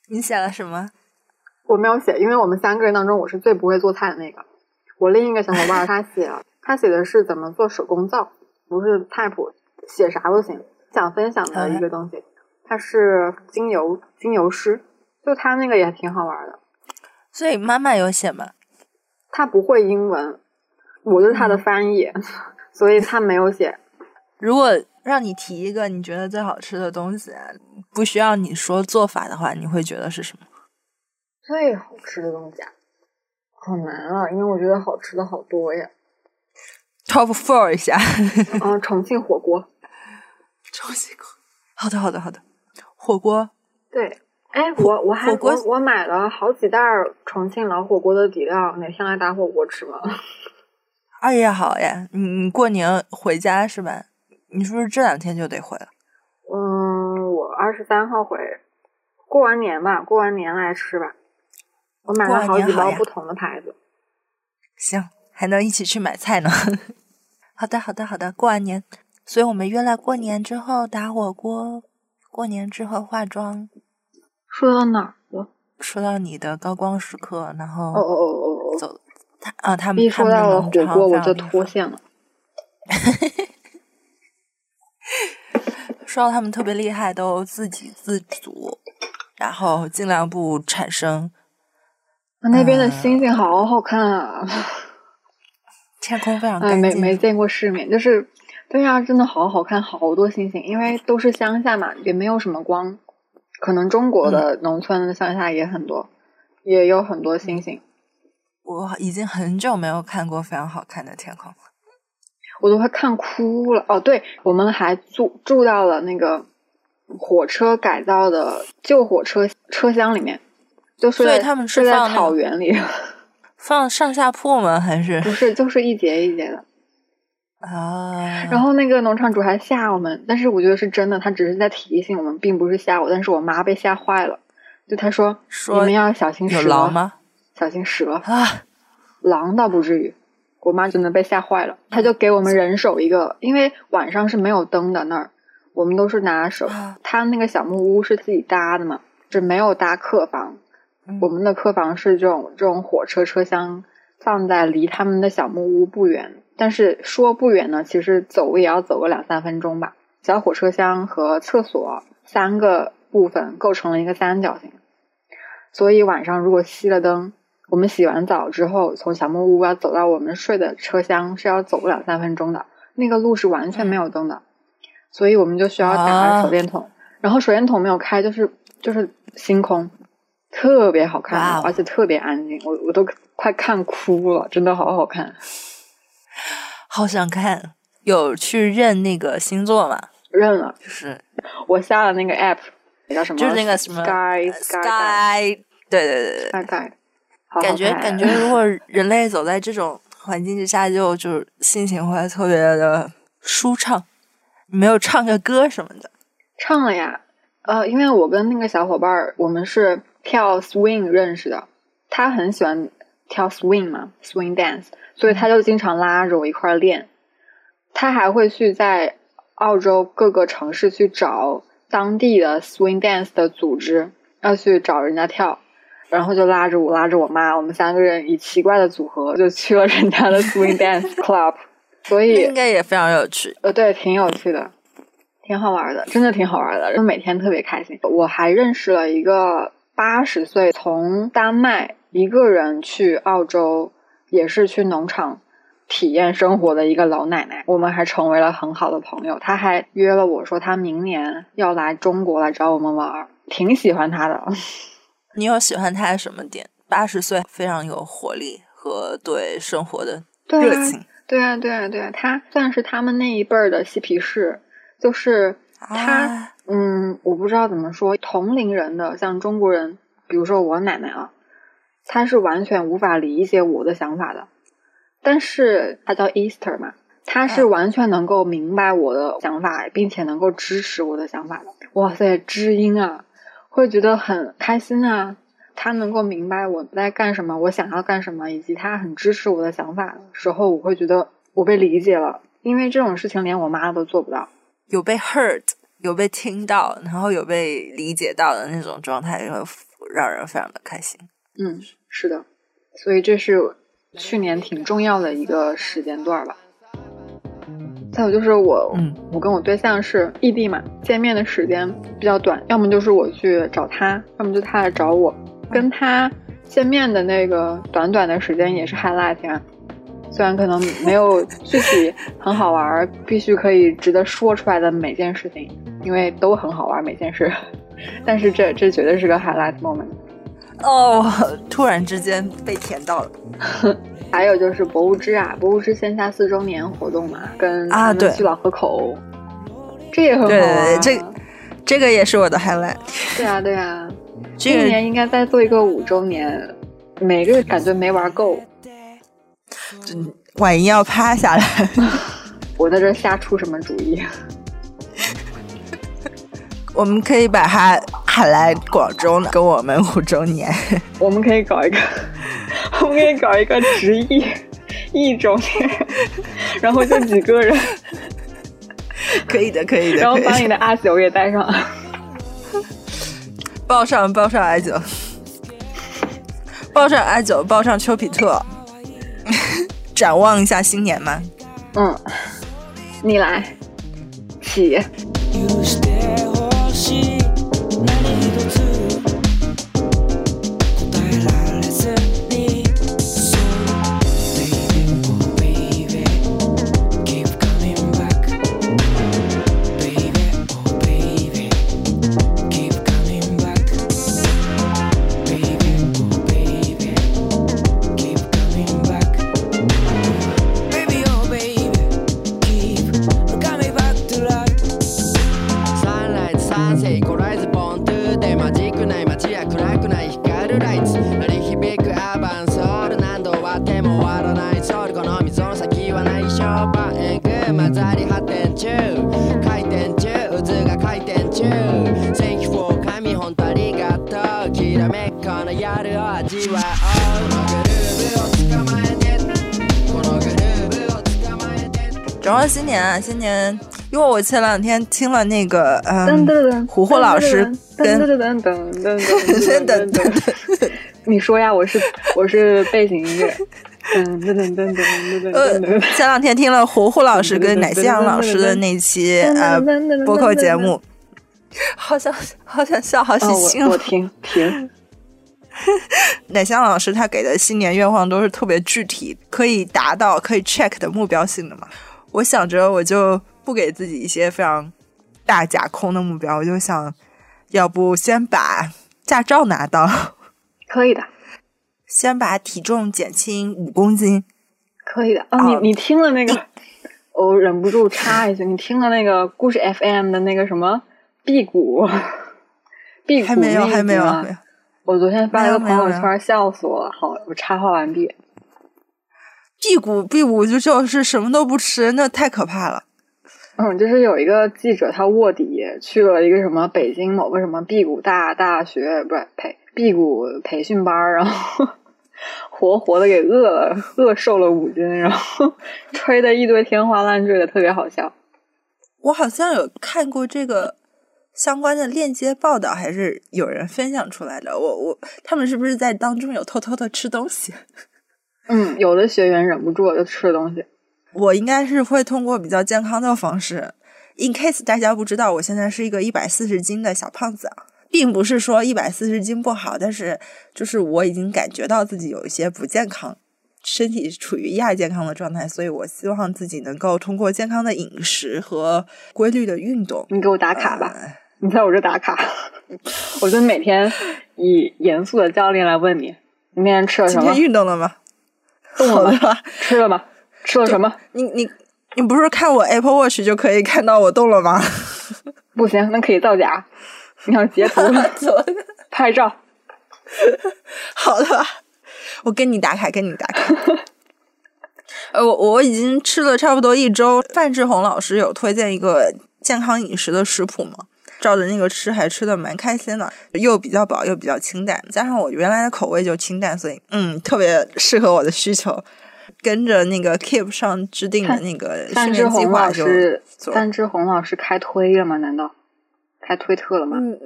你写了什么？我没有写，因为我们三个人当中我是最不会做菜的那个。我另一个小伙伴他写了，[LAUGHS] 他写的是怎么做手工皂，不是菜谱，写啥都行。想分享的一个东西，他是精油精油师，就他那个也挺好玩的。所以妈妈有写吗？他不会英文，我就是他的翻译，[LAUGHS] 所以他没有写。如果让你提一个你觉得最好吃的东西，不需要你说做法的话，你会觉得是什么？最好吃的东西啊，好难啊，因为我觉得好吃的好多呀。Top Four 一下，嗯，重庆火锅，重庆锅。好的，好的，好的。火锅，对，哎，我我还我我买了好几袋重庆老火锅的底料，哪天来打火锅吃吧？哎呀，好呀，你你过年回家是吧？你是不是这两天就得回了？嗯，我二十三号回，过完年吧，过完年来吃吧。我买了好几包不同的牌子。行，还能一起去买菜呢。[LAUGHS] 好的，好的，好的。过完年，所以我们约了过年之后打火锅，过年之后化妆。说到哪儿了？说到你的高光时刻，然后哦哦哦哦哦！走他啊，他们一说到了火锅，我就脱线了。[LAUGHS] 说到他们特别厉害，都自给自足，然后尽量不产生那边的啊星星好好看啊！天空非常哎，干净。没没见过世面，就是对啊，真的好好看，好多星星，因为都是乡下嘛，也没有什么光，可能中国嗯的农村的乡下也很多，也有很多星星，我已经很久没有看过非常好看的天空了。我都快看哭了。哦，对，我们还住住到了那个火车改造的旧火车车厢里面，就是所以他们是睡在草原里，[LAUGHS] 放上下铺吗？还是不是，就是一节一节的。啊？然后那个农场主还吓我们，但是我觉得是真的，他只是在提醒我们，并不是吓我。但是我妈被吓坏了，就他说说你们要小心蛇，有狼？吗？小心蛇，啊，狼倒不至于。我妈真的被吓坏了，她就给我们人手一个，因为晚上是没有灯的那儿，我们都是拿手啊。他那个小木屋是自己搭的嘛，是没有搭客房。嗯我们的客房是这种这种火车车厢放在离他们的小木屋不远，但是说不远呢，其实走也要走个两三分钟吧。小火车厢和厕所三个部分构成了一个三角形，所以晚上如果熄了灯，我们洗完澡之后从小木屋要走到我们睡的车厢是要走个两三分钟的，那个路是完全没有灯的，所以我们就需要打啊手电筒，然后手电筒没有开，就是就是星空，特别好看，而且特别安静，我我都快看哭了，真的好好看。好想看。有去认那个星座吗？认了，就是 [LAUGHS] 我下了那个 app，叫什么？就是那个什么 Sky Sky Sky，对对对对，Sky 感觉感觉如果人类走在这种环境之下，就就是心情会特别的舒畅。没有唱个歌什么的？唱了呀，呃，因为我跟那个小伙伴儿，我们是跳 swing 认识的，他很喜欢跳 swing 嘛，swing dance，所以他就经常拉着我一块儿练。他还会去在澳洲各个城市去找当地的 swing dance 的组织，要去找人家跳，然后就拉着我，拉着我妈，我们三个人以奇怪的组合就去了人家的 swing dance [LAUGHS] club，所以应该也非常有趣。呃，对，挺有趣的，挺好玩的，真的挺好玩的，就每天特别开心。我还认识了一个八十岁从丹麦一个人去澳洲，也是去农场体验生活的一个老奶奶，我们还成为了很好的朋友。她还约了我说，她明年要来中国来找我们玩儿，挺喜欢她的。[LAUGHS] 你有喜欢她的什么点？八十岁非常有活力和对生活的热情。对啊，对啊，对啊，她算是他们那一辈儿的嬉皮士，就是她。啊嗯，我不知道怎么说，同龄人的像中国人，比如说我奶奶啊，她是完全无法理解我的想法的，但是他叫 Easter 嘛，他是嗯完全能够明白我的想法，并且能够支持我的想法的。哇塞，知音啊，会觉得很开心啊。他能够明白我在干什么，我想要干什么，以及他很支持我的想法的时候，我会觉得我被理解了。因为这种事情连我妈都做不到。有被 heard，有被听到，然后有被理解到的那种状态，会让人非常的开心。嗯，是的，所以这是去年挺重要的一个时间段吧。再有就是我，嗯我跟我对象是异地嘛，见面的时间比较短，要么就是我去找他，要么就他来找我。跟他见面的那个短短的时间也是 highlight 啊，虽然可能没有具体很好玩儿，必须可以值得说出来的每件事情，因为都很好玩儿每件事，[LAUGHS] 但是这这绝对是个 highlight moment。哦，[LAUGHS] 突然之间被甜到了。[LAUGHS] 还有就是博物志啊，博物志线下四周年活动嘛，跟啊对去老河口，这也很好、啊。对对对，这这个也是我的 highlight。对啊对啊，[LAUGHS] 这个今年应该再做一个五周年，每个感觉没玩够。万一要趴下来。我在这瞎出什么主意？我们可以把他喊来广州呢，跟我们五周年。[LAUGHS] 我们可以搞一个，[LAUGHS] 我们可以搞一个直译 [LAUGHS] 一周年，然后就几个人，可以的，可以的，然后把可以的你的阿九也带上。报上报上阿九，报上阿九，报上丘比特，展望一下新年吗。嗯，你来，起。新年，因为我前两天听了那个呃，胡胡老师跟 [LAUGHS] [LAUGHS] 你说呀，我是我是背景音乐，呃，前两天听了胡胡老师跟奶香老师的那期呃播客节目，好想好想笑，好想我听听，[LAUGHS] 奶香老师他给的新年愿望都是特别具体，可以达到，可以 check 的目标性的嘛。我想着我就不给自己一些非常大架空的目标，我就想要不先把驾照拿到，[LAUGHS] 可以的，先把体重减轻五公斤。可以的。哦，你你听了那个，我忍不住插一句，你听了那个故事 FM 的那个什么辟谷，辟谷还没有，还没有。我昨天发了个朋友圈，笑死我了。好，我插话完毕。辟谷，辟谷就就是什么都不吃，那太可怕了。嗯，就是有一个记者，他卧底去了一个什么北京某个什么辟谷大大学，不是培辟谷培训班，然后 [LAUGHS] 活活的给饿了，饿瘦了五斤，然后 [LAUGHS] 吹的一堆天花乱坠的，特别好笑。我好像有看过这个相关的链接报道，还是有人分享出来的。我我他们是不是在当中有偷偷的吃东西？嗯，有的学员忍不住了就吃东西。我应该是会通过比较健康的方式。In case 大家不知道，我现在是一个一百四十斤的小胖子啊，并不是说一百四十斤不好，但是就是我已经感觉到自己有一些不健康，身体处于亚健康的状态，所以我希望自己能够通过健康的饮食和规律的运动，你给我打卡吧，呃你在我这打卡，[LAUGHS] 我就每天以严肃的教练来问你，你今天吃了什么今天？运动了吗？动了吗？[LAUGHS] 吃了吗？吃了什么？你你你不是看我 Apple Watch 就可以看到我动了吗？[LAUGHS] 不行，那可以造假。你要截图 [LAUGHS] 拍照。好的，我跟你打卡，跟你打卡。呃，我我已经吃了差不多一周。范志红老师有推荐一个健康饮食的食谱嘛，照着那个吃，还吃的蛮开心的，又比较饱又比较清淡，加上我原来的口味就清淡，所以嗯，特别适合我的需求。跟着那个 Keep 上制定的那个训练计划就师，做。范志红老师开推了吗？难道开推特了吗？嗯，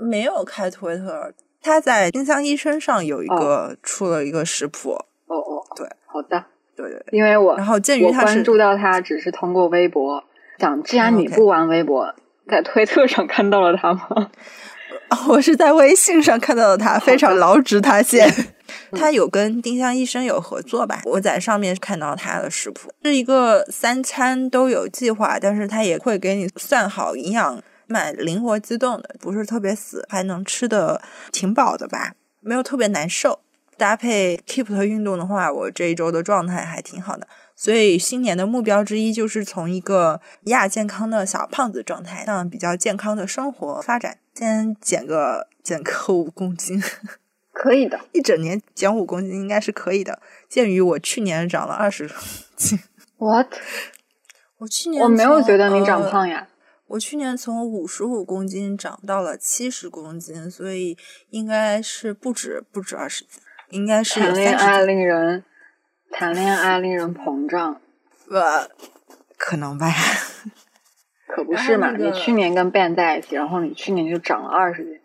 没有开推特，他在丁香医生上有一个、出了一个食谱，哦哦，对，好的。对对对。因为我然后鉴于他是关注到他只是通过微博，想既然你不玩微博，在推特上看到了他吗？[LAUGHS] 我是在微信上看到的他，非常劳直塌陷。嗯 [LAUGHS] 他有跟丁香医生有合作吧？我在上面看到他的食谱，是一个三餐都有计划，但是他也会给你算好营养，蛮灵活机动的，不是特别死，还能吃的挺饱的吧。没有特别难受。搭配 Keep 的运动的话，我这一周的状态还挺好的。所以新年的目标之一就是从一个亚健康的小胖子状态向比较健康的生活发展。先减个减个五公斤，可以的。一整年减五公斤应该是可以的。鉴于我去年长了二十斤，What？我去年我没有觉得你长呃胖呀。我去年从五十五公斤长到了七十公斤，所以应该是不止不止二十斤，应该是谈恋爱。令人谈恋爱令人膨胀，呃，可能吧。[LAUGHS] 可不是嘛？那个你去年跟 Ben 在一起，然后你去年就长了二十斤。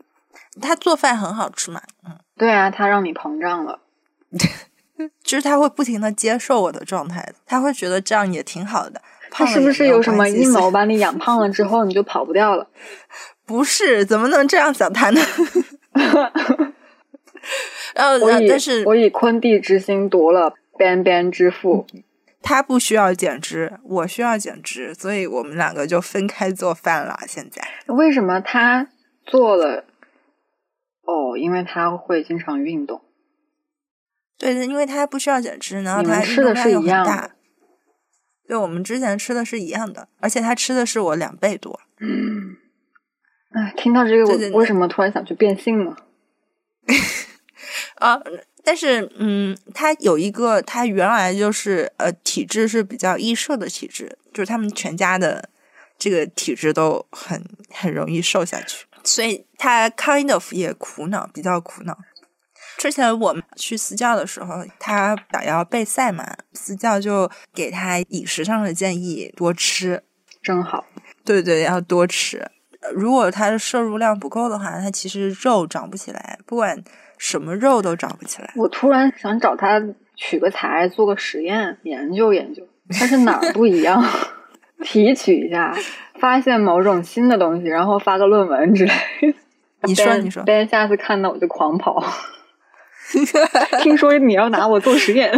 他做饭很好吃嘛，嗯，对啊，他让你膨胀了。[LAUGHS] 就是他会不停的接受我的状态，他会觉得这样也挺好的。他是不是有什么阴谋把你养胖了之后你就跑不掉了？[LAUGHS] 不是，怎么能这样想他呢？然后，我以呃但是我以昆蒂之心夺了 Ben Ben 之腹。他不需要减脂，我需要减脂，所以我们两个就分开做饭了。现在，为什么他做了？哦，因为他会经常运动。对的，因为他不需要减脂，然后他吃的是一样的。对，我们之前吃的是一样的，而且他吃的是我两倍多。嗯，哎，听到这个，我为什么突然想去变性呢？[LAUGHS] 啊，但是嗯，他有一个，他原来就是呃体质是比较易瘦的体质，就是他们全家的这个体质都很很容易瘦下去，所以他 kind of 也苦恼，比较苦恼。之前我们去私教的时候，他想要备赛嘛，私教就给他饮食上的建议，多吃，正好。对对，要多吃。呃如果他的摄入量不够的话，他其实肉长不起来，不管什么肉都长不起来。我突然想找他取个材做个实验，研究研究，他是哪儿不一样？[LAUGHS] 提取一下，发现某种新的东西，然后发个论文之类的。你说你说 Ben 下次看到我就狂跑。[LAUGHS] 听说你要拿我做实验，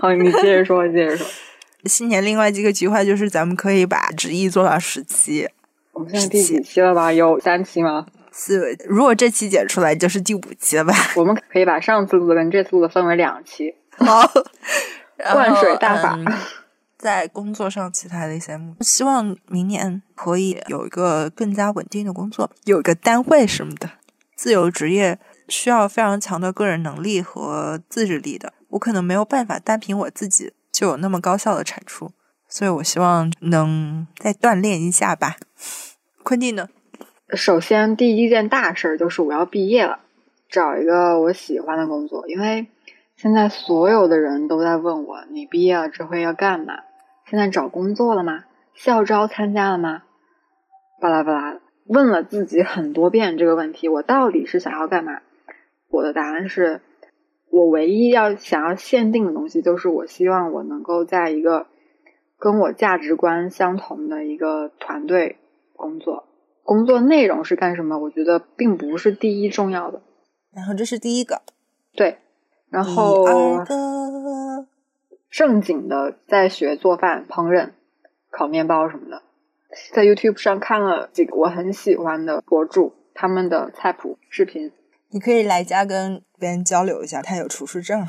好，你接着说，接着说。新年另外几个计划就是，咱们可以把直译做到十期。我们现在第几期了吧？有三期吗？四，如果这期剪出来，就是第五期了吧？我们可以把上次录的跟这次录的分为两期。[LAUGHS] 好，灌水大法嗯在工作上其他的一些希望明年可以有一个更加稳定的工作，有一个单位什么的。自由职业需要非常强的个人能力和自制力的，我可能没有办法单凭我自己就有那么高效的产出，所以我希望能再锻炼一下吧。[LAUGHS] 昆蒂呢？首先，第一件大事儿就是我要毕业了，找一个我喜欢的工作。因为现在所有的人都在问我，你毕业了之后要干嘛？现在找工作了吗？校招参加了吗？巴拉巴拉，问了自己很多遍这个问题，我到底是想要干嘛？我的答案是，我唯一要想要限定的东西，就是我希望我能够在一个跟我价值观相同的一个团队工作。工作内容是干什么？我觉得并不是第一重要的。然后这是第一个，对，然第后二个正经的在学做饭、烹饪、烤面包什么的，在 YouTube 上看了几个我很喜欢的博主他们的菜谱视频，你可以来家跟别人交流一下，他有厨师证。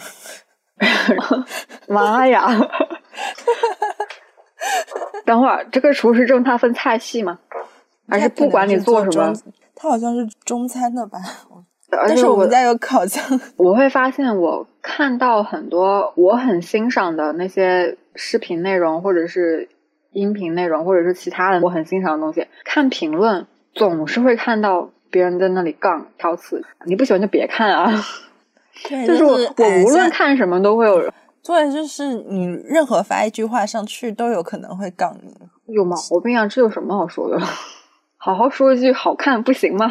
[LAUGHS] 妈呀！[LAUGHS] 等会儿，这个厨师证它分菜系吗？还是不管你做什么？中，他好像是中餐的吧？[LAUGHS] 但是我们家有烤箱。我会发现，我看到很多我很欣赏的那些视频内容，或者是音频内容，或者是其他的我很欣赏的东西，看评论总是会看到别人在那里杠挑刺。你不喜欢就别看啊！[LAUGHS] 对，就是我我无论看什么都会有人对，就是你任何发一句话上去，都有可能会杠你。有毛病啊！这有什么好说的？好好说一句好看不行吗？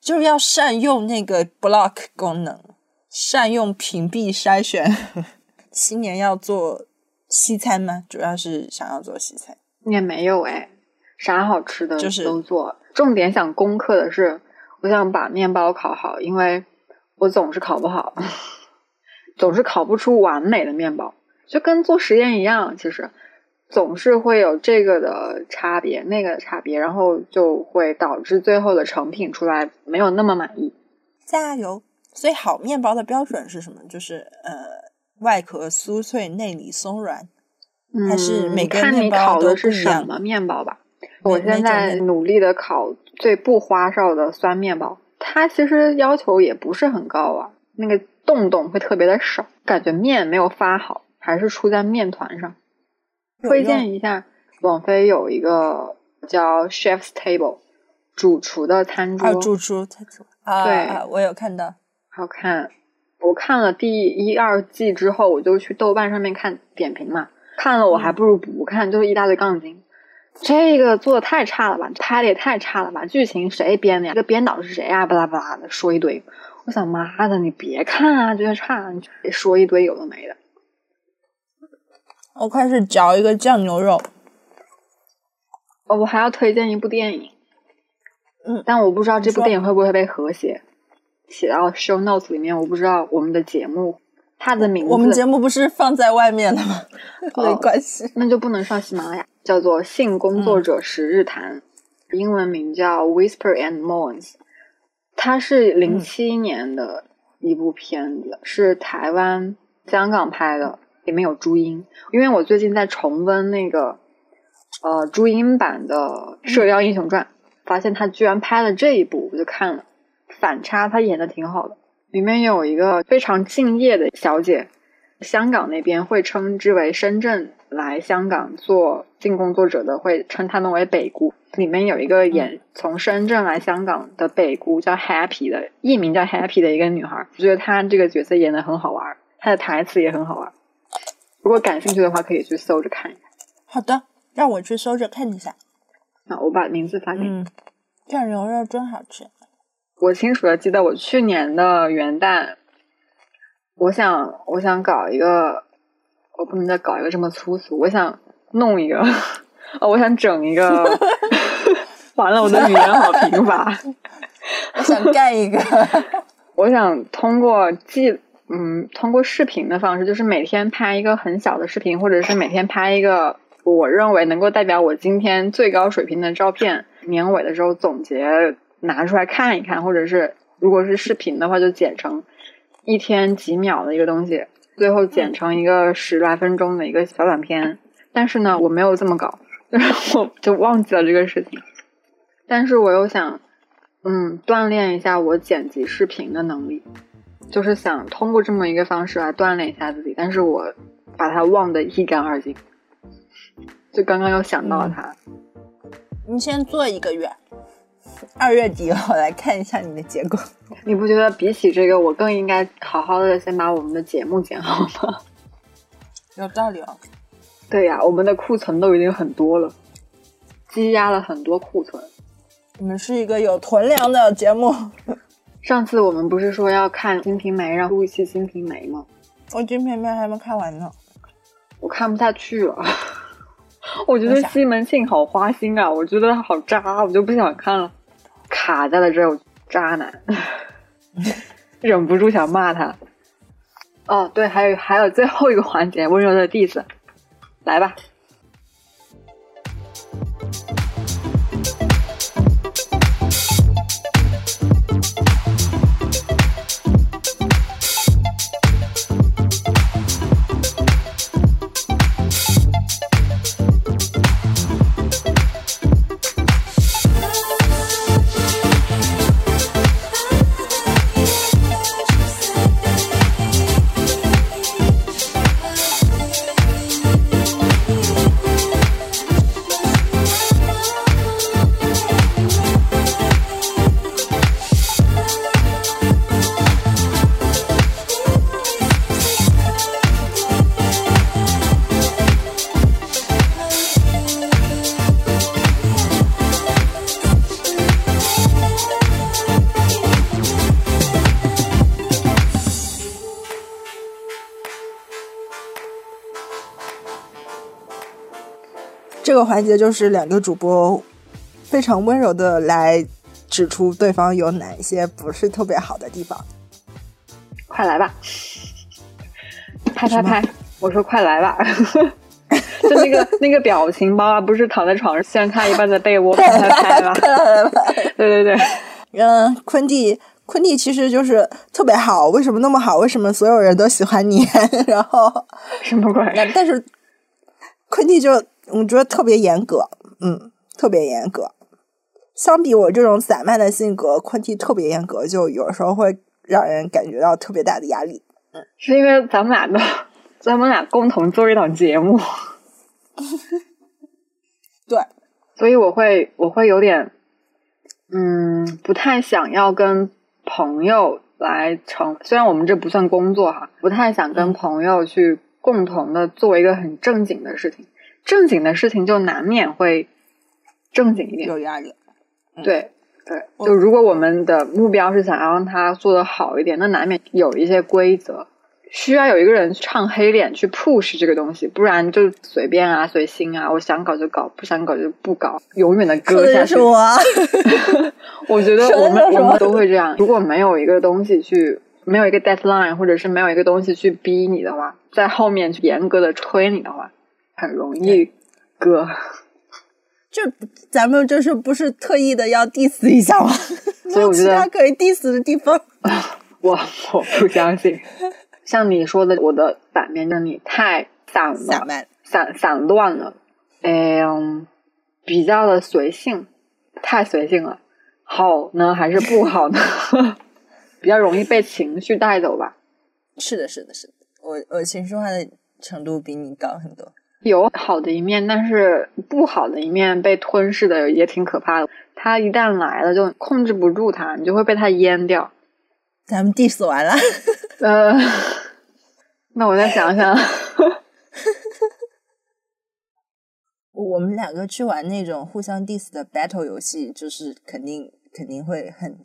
就是要善用那个 block 功能，善用屏蔽筛选。新年要做西餐吗？主要是想要做西餐。也没有哎，啥好吃的就是都做。重点想攻克的是，我想把面包烤好，因为我总是烤不好，[LAUGHS] 总是烤不出完美的面包，就跟做实验一样，其实总是会有这个的差别，那个的差别，然后就会导致最后的成品出来没有那么满意。加油！所以好面包的标准是什么？就是呃，外壳酥脆，内里松软。还是每个嗯看你面包烤的是都不一样什么面包吧。我现在努力的烤最不花哨的酸面包，它其实要求也不是很高啊，那个洞洞会特别的少，感觉面没有发好，还是出在面团上。推荐一下，网飞有一个叫 Chef's Table 主厨的餐桌，啊，主厨餐桌啊，对啊我有看到。好看。我看了第一二季之后，我就去豆瓣上面看点评嘛，看了我还不如不看，就是一大堆杠精。这个做的太差了吧，拍的也太差了吧，剧情谁编的呀？这个编导是谁呀？巴拉巴拉的说一堆。我想妈的，你别看啊，觉得差，你说一堆有的没的。我开始嚼一个酱牛肉，哦，我还要推荐一部电影，嗯但我不知道这部电影会不会被和谐写到 show notes 里面。我不知道我们的节目它的名字，我们节目不是放在外面的吗？[LAUGHS] 哦没关系。那就不能上喜马拉雅，叫做《性工作者十日谈》，英文名叫 Whisper and Moans。它是零七年的一部片子，是台湾、香港拍的，里面有朱茵。因为我最近在重温那个呃朱茵版的《射雕英雄传》，发现他居然拍了这一部，我就看了。反差他演的挺好的，里面有一个非常敬业的小姐，香港那边会称之为深圳来香港做性工作者的，会称他们为北姑。里面有一个演从深圳来香港的北姑，叫 Happy 的，艺名叫 Happy 的一个女孩，我觉得她这个角色演的很好玩，她的台词也很好玩。如果感兴趣的话，可以去搜着看一下。好的，让我去搜着看一下。那，我把名字发给你。嗯，酱牛肉真好吃。我清楚的记得我去年的元旦，我想我想搞一个，我不能再搞一个这么粗俗，我想弄一个，哦，[LAUGHS] 我想整一个，[LAUGHS] 完了，我的语言好贫乏，我想干一个。[LAUGHS] 我想通过记，嗯，通过视频的方式，就是每天拍一个很小的视频，或者是每天拍一个我认为能够代表我今天最高水平的照片，年尾的时候总结拿出来看一看，或者是如果是视频的话，就剪成一天几秒的一个东西，最后剪成一个十来分钟的一个小短片。但是呢，我没有这么搞，就是 [LAUGHS] 我就忘记了这个事情。但是我又想，嗯，锻炼一下我剪辑视频的能力，就是想通过这么一个方式来锻炼一下自己。但是我把它忘得一干二净，就刚刚又想到了它。你先做一个月，二月底我来看一下你的结果。[LAUGHS] 你不觉得比起这个，我更应该好好的先把我们的节目剪好吗？[LAUGHS] 有道理哦。对呀，我们的库存都已经很多了，积压了很多库存。我们是一个有囤粮的节目。上次我们不是说要看《金瓶梅》，让录一期《金瓶梅》吗？我金瓶梅还没看完呢。我看不下去了，[LAUGHS] 我觉得西门庆好花心啊，我觉得他好渣，我就不想看了，卡在了这儿，渣男，[LAUGHS] 忍不住想骂他。哦，对，还有还有最后一个环节，温柔的 diss，来吧。个环节就是两个主播非常温柔的来指出对方有哪一些不是特别好的地方。快来吧，拍拍拍！我说快来吧，[LAUGHS] 就那个 [LAUGHS] 那个表情包啊，不是躺在床上掀开一半的被窝，拍拍拍吧。对对对，嗯，昆弟昆蒂其实就是特别好，为什么那么好？为什么所有人都喜欢你？[LAUGHS] 然后，什么鬼？那但是昆蒂就我觉得特别严格，嗯，特别严格。相比我这种散漫的性格，昆蒂特别严格，就有时候会让人感觉到特别大的压力。嗯是因为咱们俩的，咱们俩共同做一档节目，[LAUGHS] 对，[LAUGHS] 所以我会我会有点，嗯，不太想要跟朋友来成，虽然我们这不算工作哈，不太想跟朋友去共同的做一个很正经的事情。正经的事情就难免会正经一点，有压力。对对，就如果我们的目标是想要让他做的好一点，那难免有一些规则，需要有一个人唱黑脸去 push 这个东西，不然就随便啊、随心啊，我想搞就搞，不想搞就不搞，永远的搁下去。是我 [LAUGHS] [LAUGHS] 我觉得我们就是我我们都会这样。如果没有一个东西去，没有一个 deadline，或者是没有一个东西去逼你的话，在后面去严格的推你的话，很容易割。[LAUGHS] 就咱们就是不是特意的要 diss 一下吗？[LAUGHS] 没有其他可以 diss 的地方。[LAUGHS] 我我不相信。像你说的，我的版面就是你太散了，散散乱了，嗯，比较的随性，太随性了，好呢还是不好呢？比较容易被情绪带走吧。是的，是的，是的，我我情绪化的程度比你高很多。有好的一面，但是不好的一面被吞噬的也挺可怕的。它一旦来了，就控制不住它，你就会被它淹掉。咱们 diss 完了，呃，[LAUGHS] 那我再想想，[LAUGHS] 我们两个去玩那种互相 diss 的 battle 游戏，就是肯定肯定会很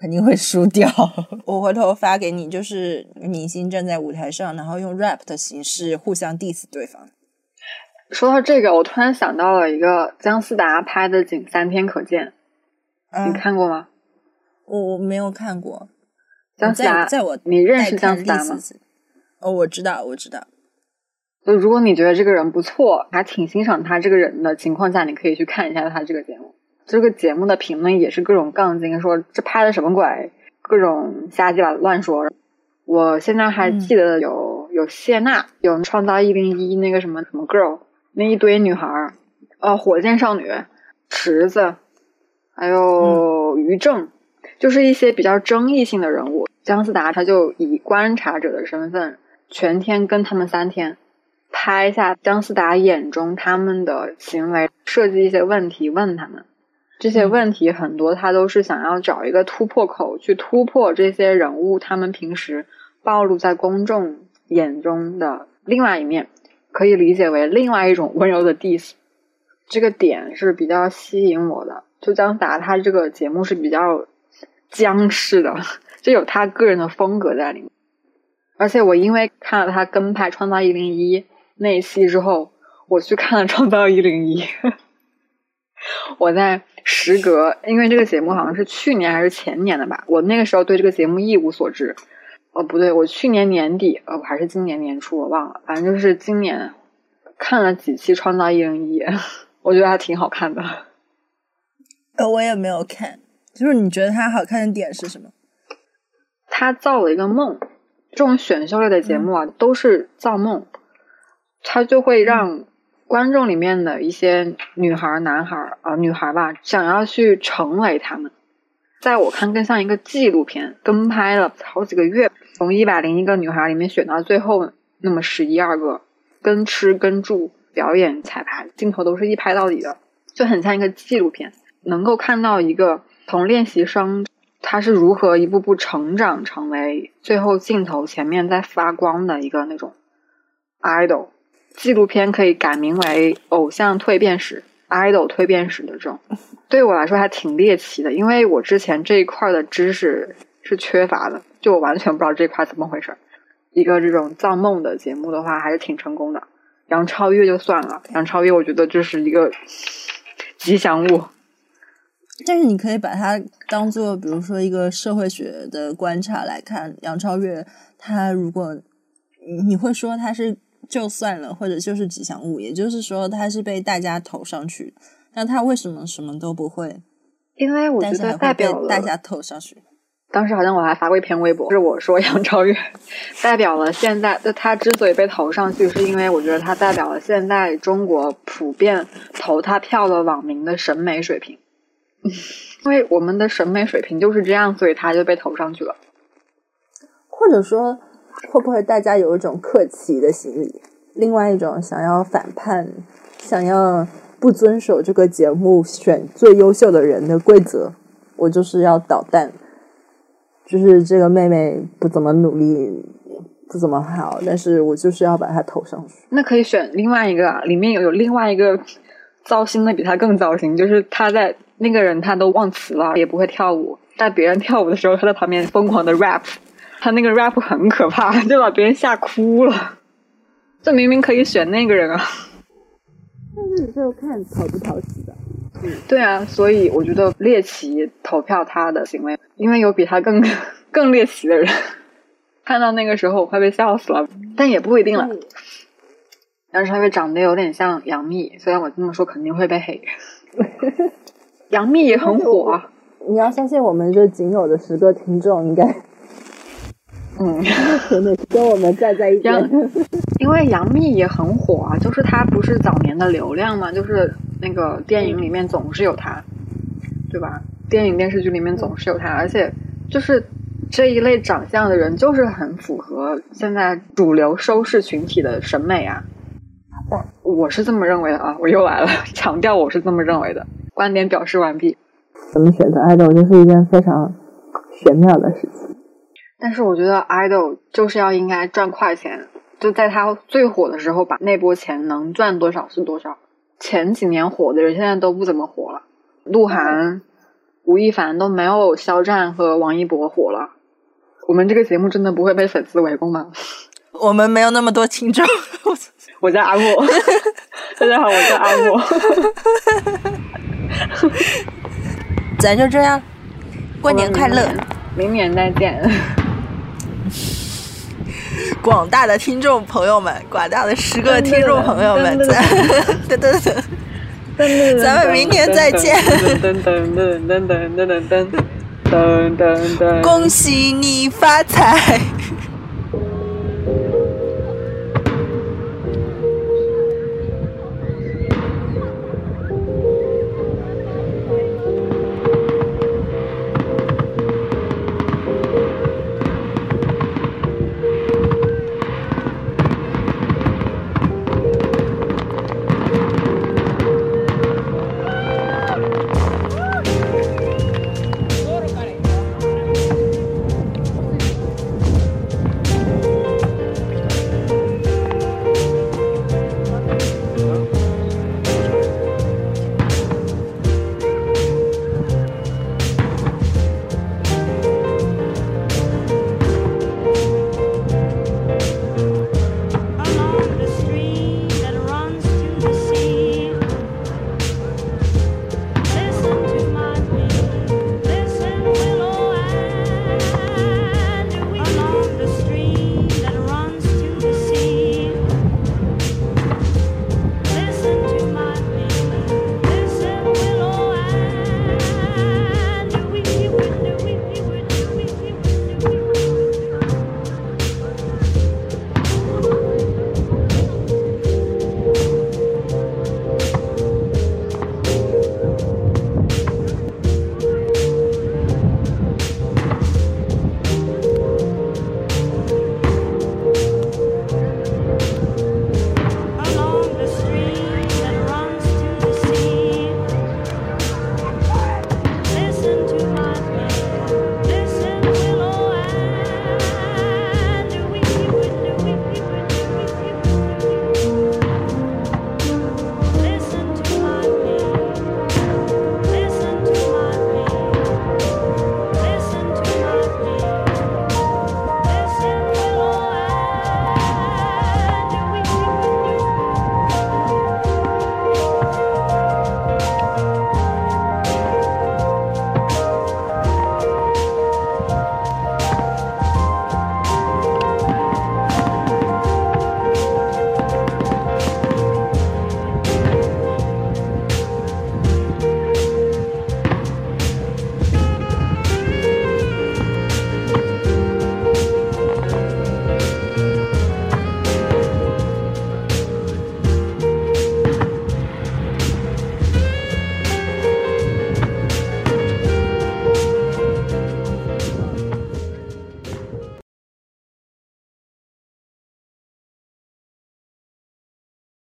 肯定会输掉。[LAUGHS] 我回头发给你，就是明星站在舞台上，然后用 rap 的形式互相 diss 对方。说到这个，我突然想到了一个姜思达拍的《仅三天可见》，嗯你，看过吗？我我没有看过。姜思达，在在我你认识姜思达吗？哦，我知道，我知道。就如果你觉得这个人不错，还挺欣赏他这个人的情况下，你可以去看一下他这个节目。这个节目的评论也是各种杠精，说这拍的什么鬼，各种瞎鸡巴乱说。我现在还记得有、有谢娜，有创造一零一那个什么什么 girl，那一堆女孩儿，呃，火箭少女、池子，还有于正，就是一些比较争议性的人物。姜思达他就以观察者的身份，全天跟他们三天，拍下姜思达眼中他们的行为，设计一些问题问他们。这些问题很多，他都是想要找一个突破口，去突破这些人物他们平时暴露在公众眼中的另外一面，可以理解为另外一种温柔的 diss。这个点是比较吸引我的。就姜达他这个节目是比较僵式的，就有他个人的风格在里面。而且我因为看了他跟拍《创造一零一》那一期之后，我去看了《创造一零一》。[LAUGHS] 我在时隔，因为这个节目好像是去年还是前年的吧，我那个时候对这个节目一无所知。哦，不对，我去年年底，呃，还是今年年初，我忘了，反正就是今年看了几期《创造一零一》，[LAUGHS] 我觉得还挺好看的。呃，我也没有看。就是你觉得它好看的点是什么？他造了一个梦，这种选秀类的节目啊，都是造梦，他就会让观众里面的一些女孩儿、男孩儿啊、女孩儿吧，想要去成为他们。在我看，更像一个纪录片，跟拍了好几个月，从一百零一个女孩里面选到最后那么十一二个，跟吃跟住、表演、彩排，镜头都是一拍到底的，就很像一个纪录片，能够看到一个从练习生他是如何一步步成长成为最后镜头前面在发光的一个那种 idol。纪录片可以改名为《偶像蜕变史》、idol 蜕变史的这种，对我来说还挺猎奇的，因为我之前这一块的知识是缺乏的，就我完全不知道这块怎么回事儿。一个这种造梦的节目的话，还是挺成功的。杨超越就算了，杨超越我觉得就是一个吉祥物。但是你可以把它当做，比如说一个社会学的观察来看。杨超越，他如果你你会说他是就算了，或者就是吉祥物，也就是说他是被大家投上去。那他为什么什么都不会，因为我觉得代表大家投上去？当时好像我还发过一篇微博，是我说杨超越 [LAUGHS] 代表了现在，就他之所以被投上去，是因为我觉得他代表了现在中国普遍投他票的网民的审美水平。[LAUGHS] 因为我们的审美水平就是这样，所以他就被投上去了。或者说，会不会大家有一种客气的心理？另外一种想要反叛，想要不遵守这个节目选最优秀的人的规则，我就是要捣蛋。就是这个妹妹不怎么努力，不怎么好，但是我就是要把她投上去。那可以选另外一个啊，里面有有另外一个糟心的比他更糟心，就是他在那个人他都忘词了，也不会跳舞，在别人跳舞的时候，他在旁边疯狂的 rap，他那个 rap 很可怕，就把别人吓哭了。这明明可以选那个人啊！但是就看讨不讨喜吧。对啊，所以我觉得猎奇投票他的行为，因为有比他更更猎奇的人。看到那个时候，我快被笑死了，但也不一定了。杨超越长得有点像杨幂，虽然我这么说肯定会被黑。[LAUGHS] 杨幂也很火啊，你要相信我们这仅有的十个听众，应该嗯，[LAUGHS] 可能跟我们站在一杨边。因为杨幂也很火啊，就是她不是早年的流量嘛，就是那个电影里面总是有他，对吧？电影电视剧里面总是有他，而且就是这一类长相的人，就是很符合现在主流收视群体的审美啊。我我是这么认为的啊，我又来了，[LAUGHS] 强调我是这么认为的，观点表示完毕。怎么选择爱豆，就是一件非常玄妙的事情。但是我觉得 idol 就是要应该赚快钱，就在他最火的时候，把那波钱能赚多少是多少。前几年火的人现在都不怎么火了，鹿晗、吴亦凡都没有肖战和王一博火了。我们这个节目真的不会被粉丝围攻吗？我们没有那么多听众，[LAUGHS] 我叫阿莫，[LAUGHS] 大家好，我叫阿莫。咱就这样，过年快乐！明年再见。广大的听众朋友们，广大的十个听众朋友们，咱噔噔噔，咱们明年再见 [LAUGHS] 噔噔噔噔噔噔噔噔噔噔噔。恭喜你发财！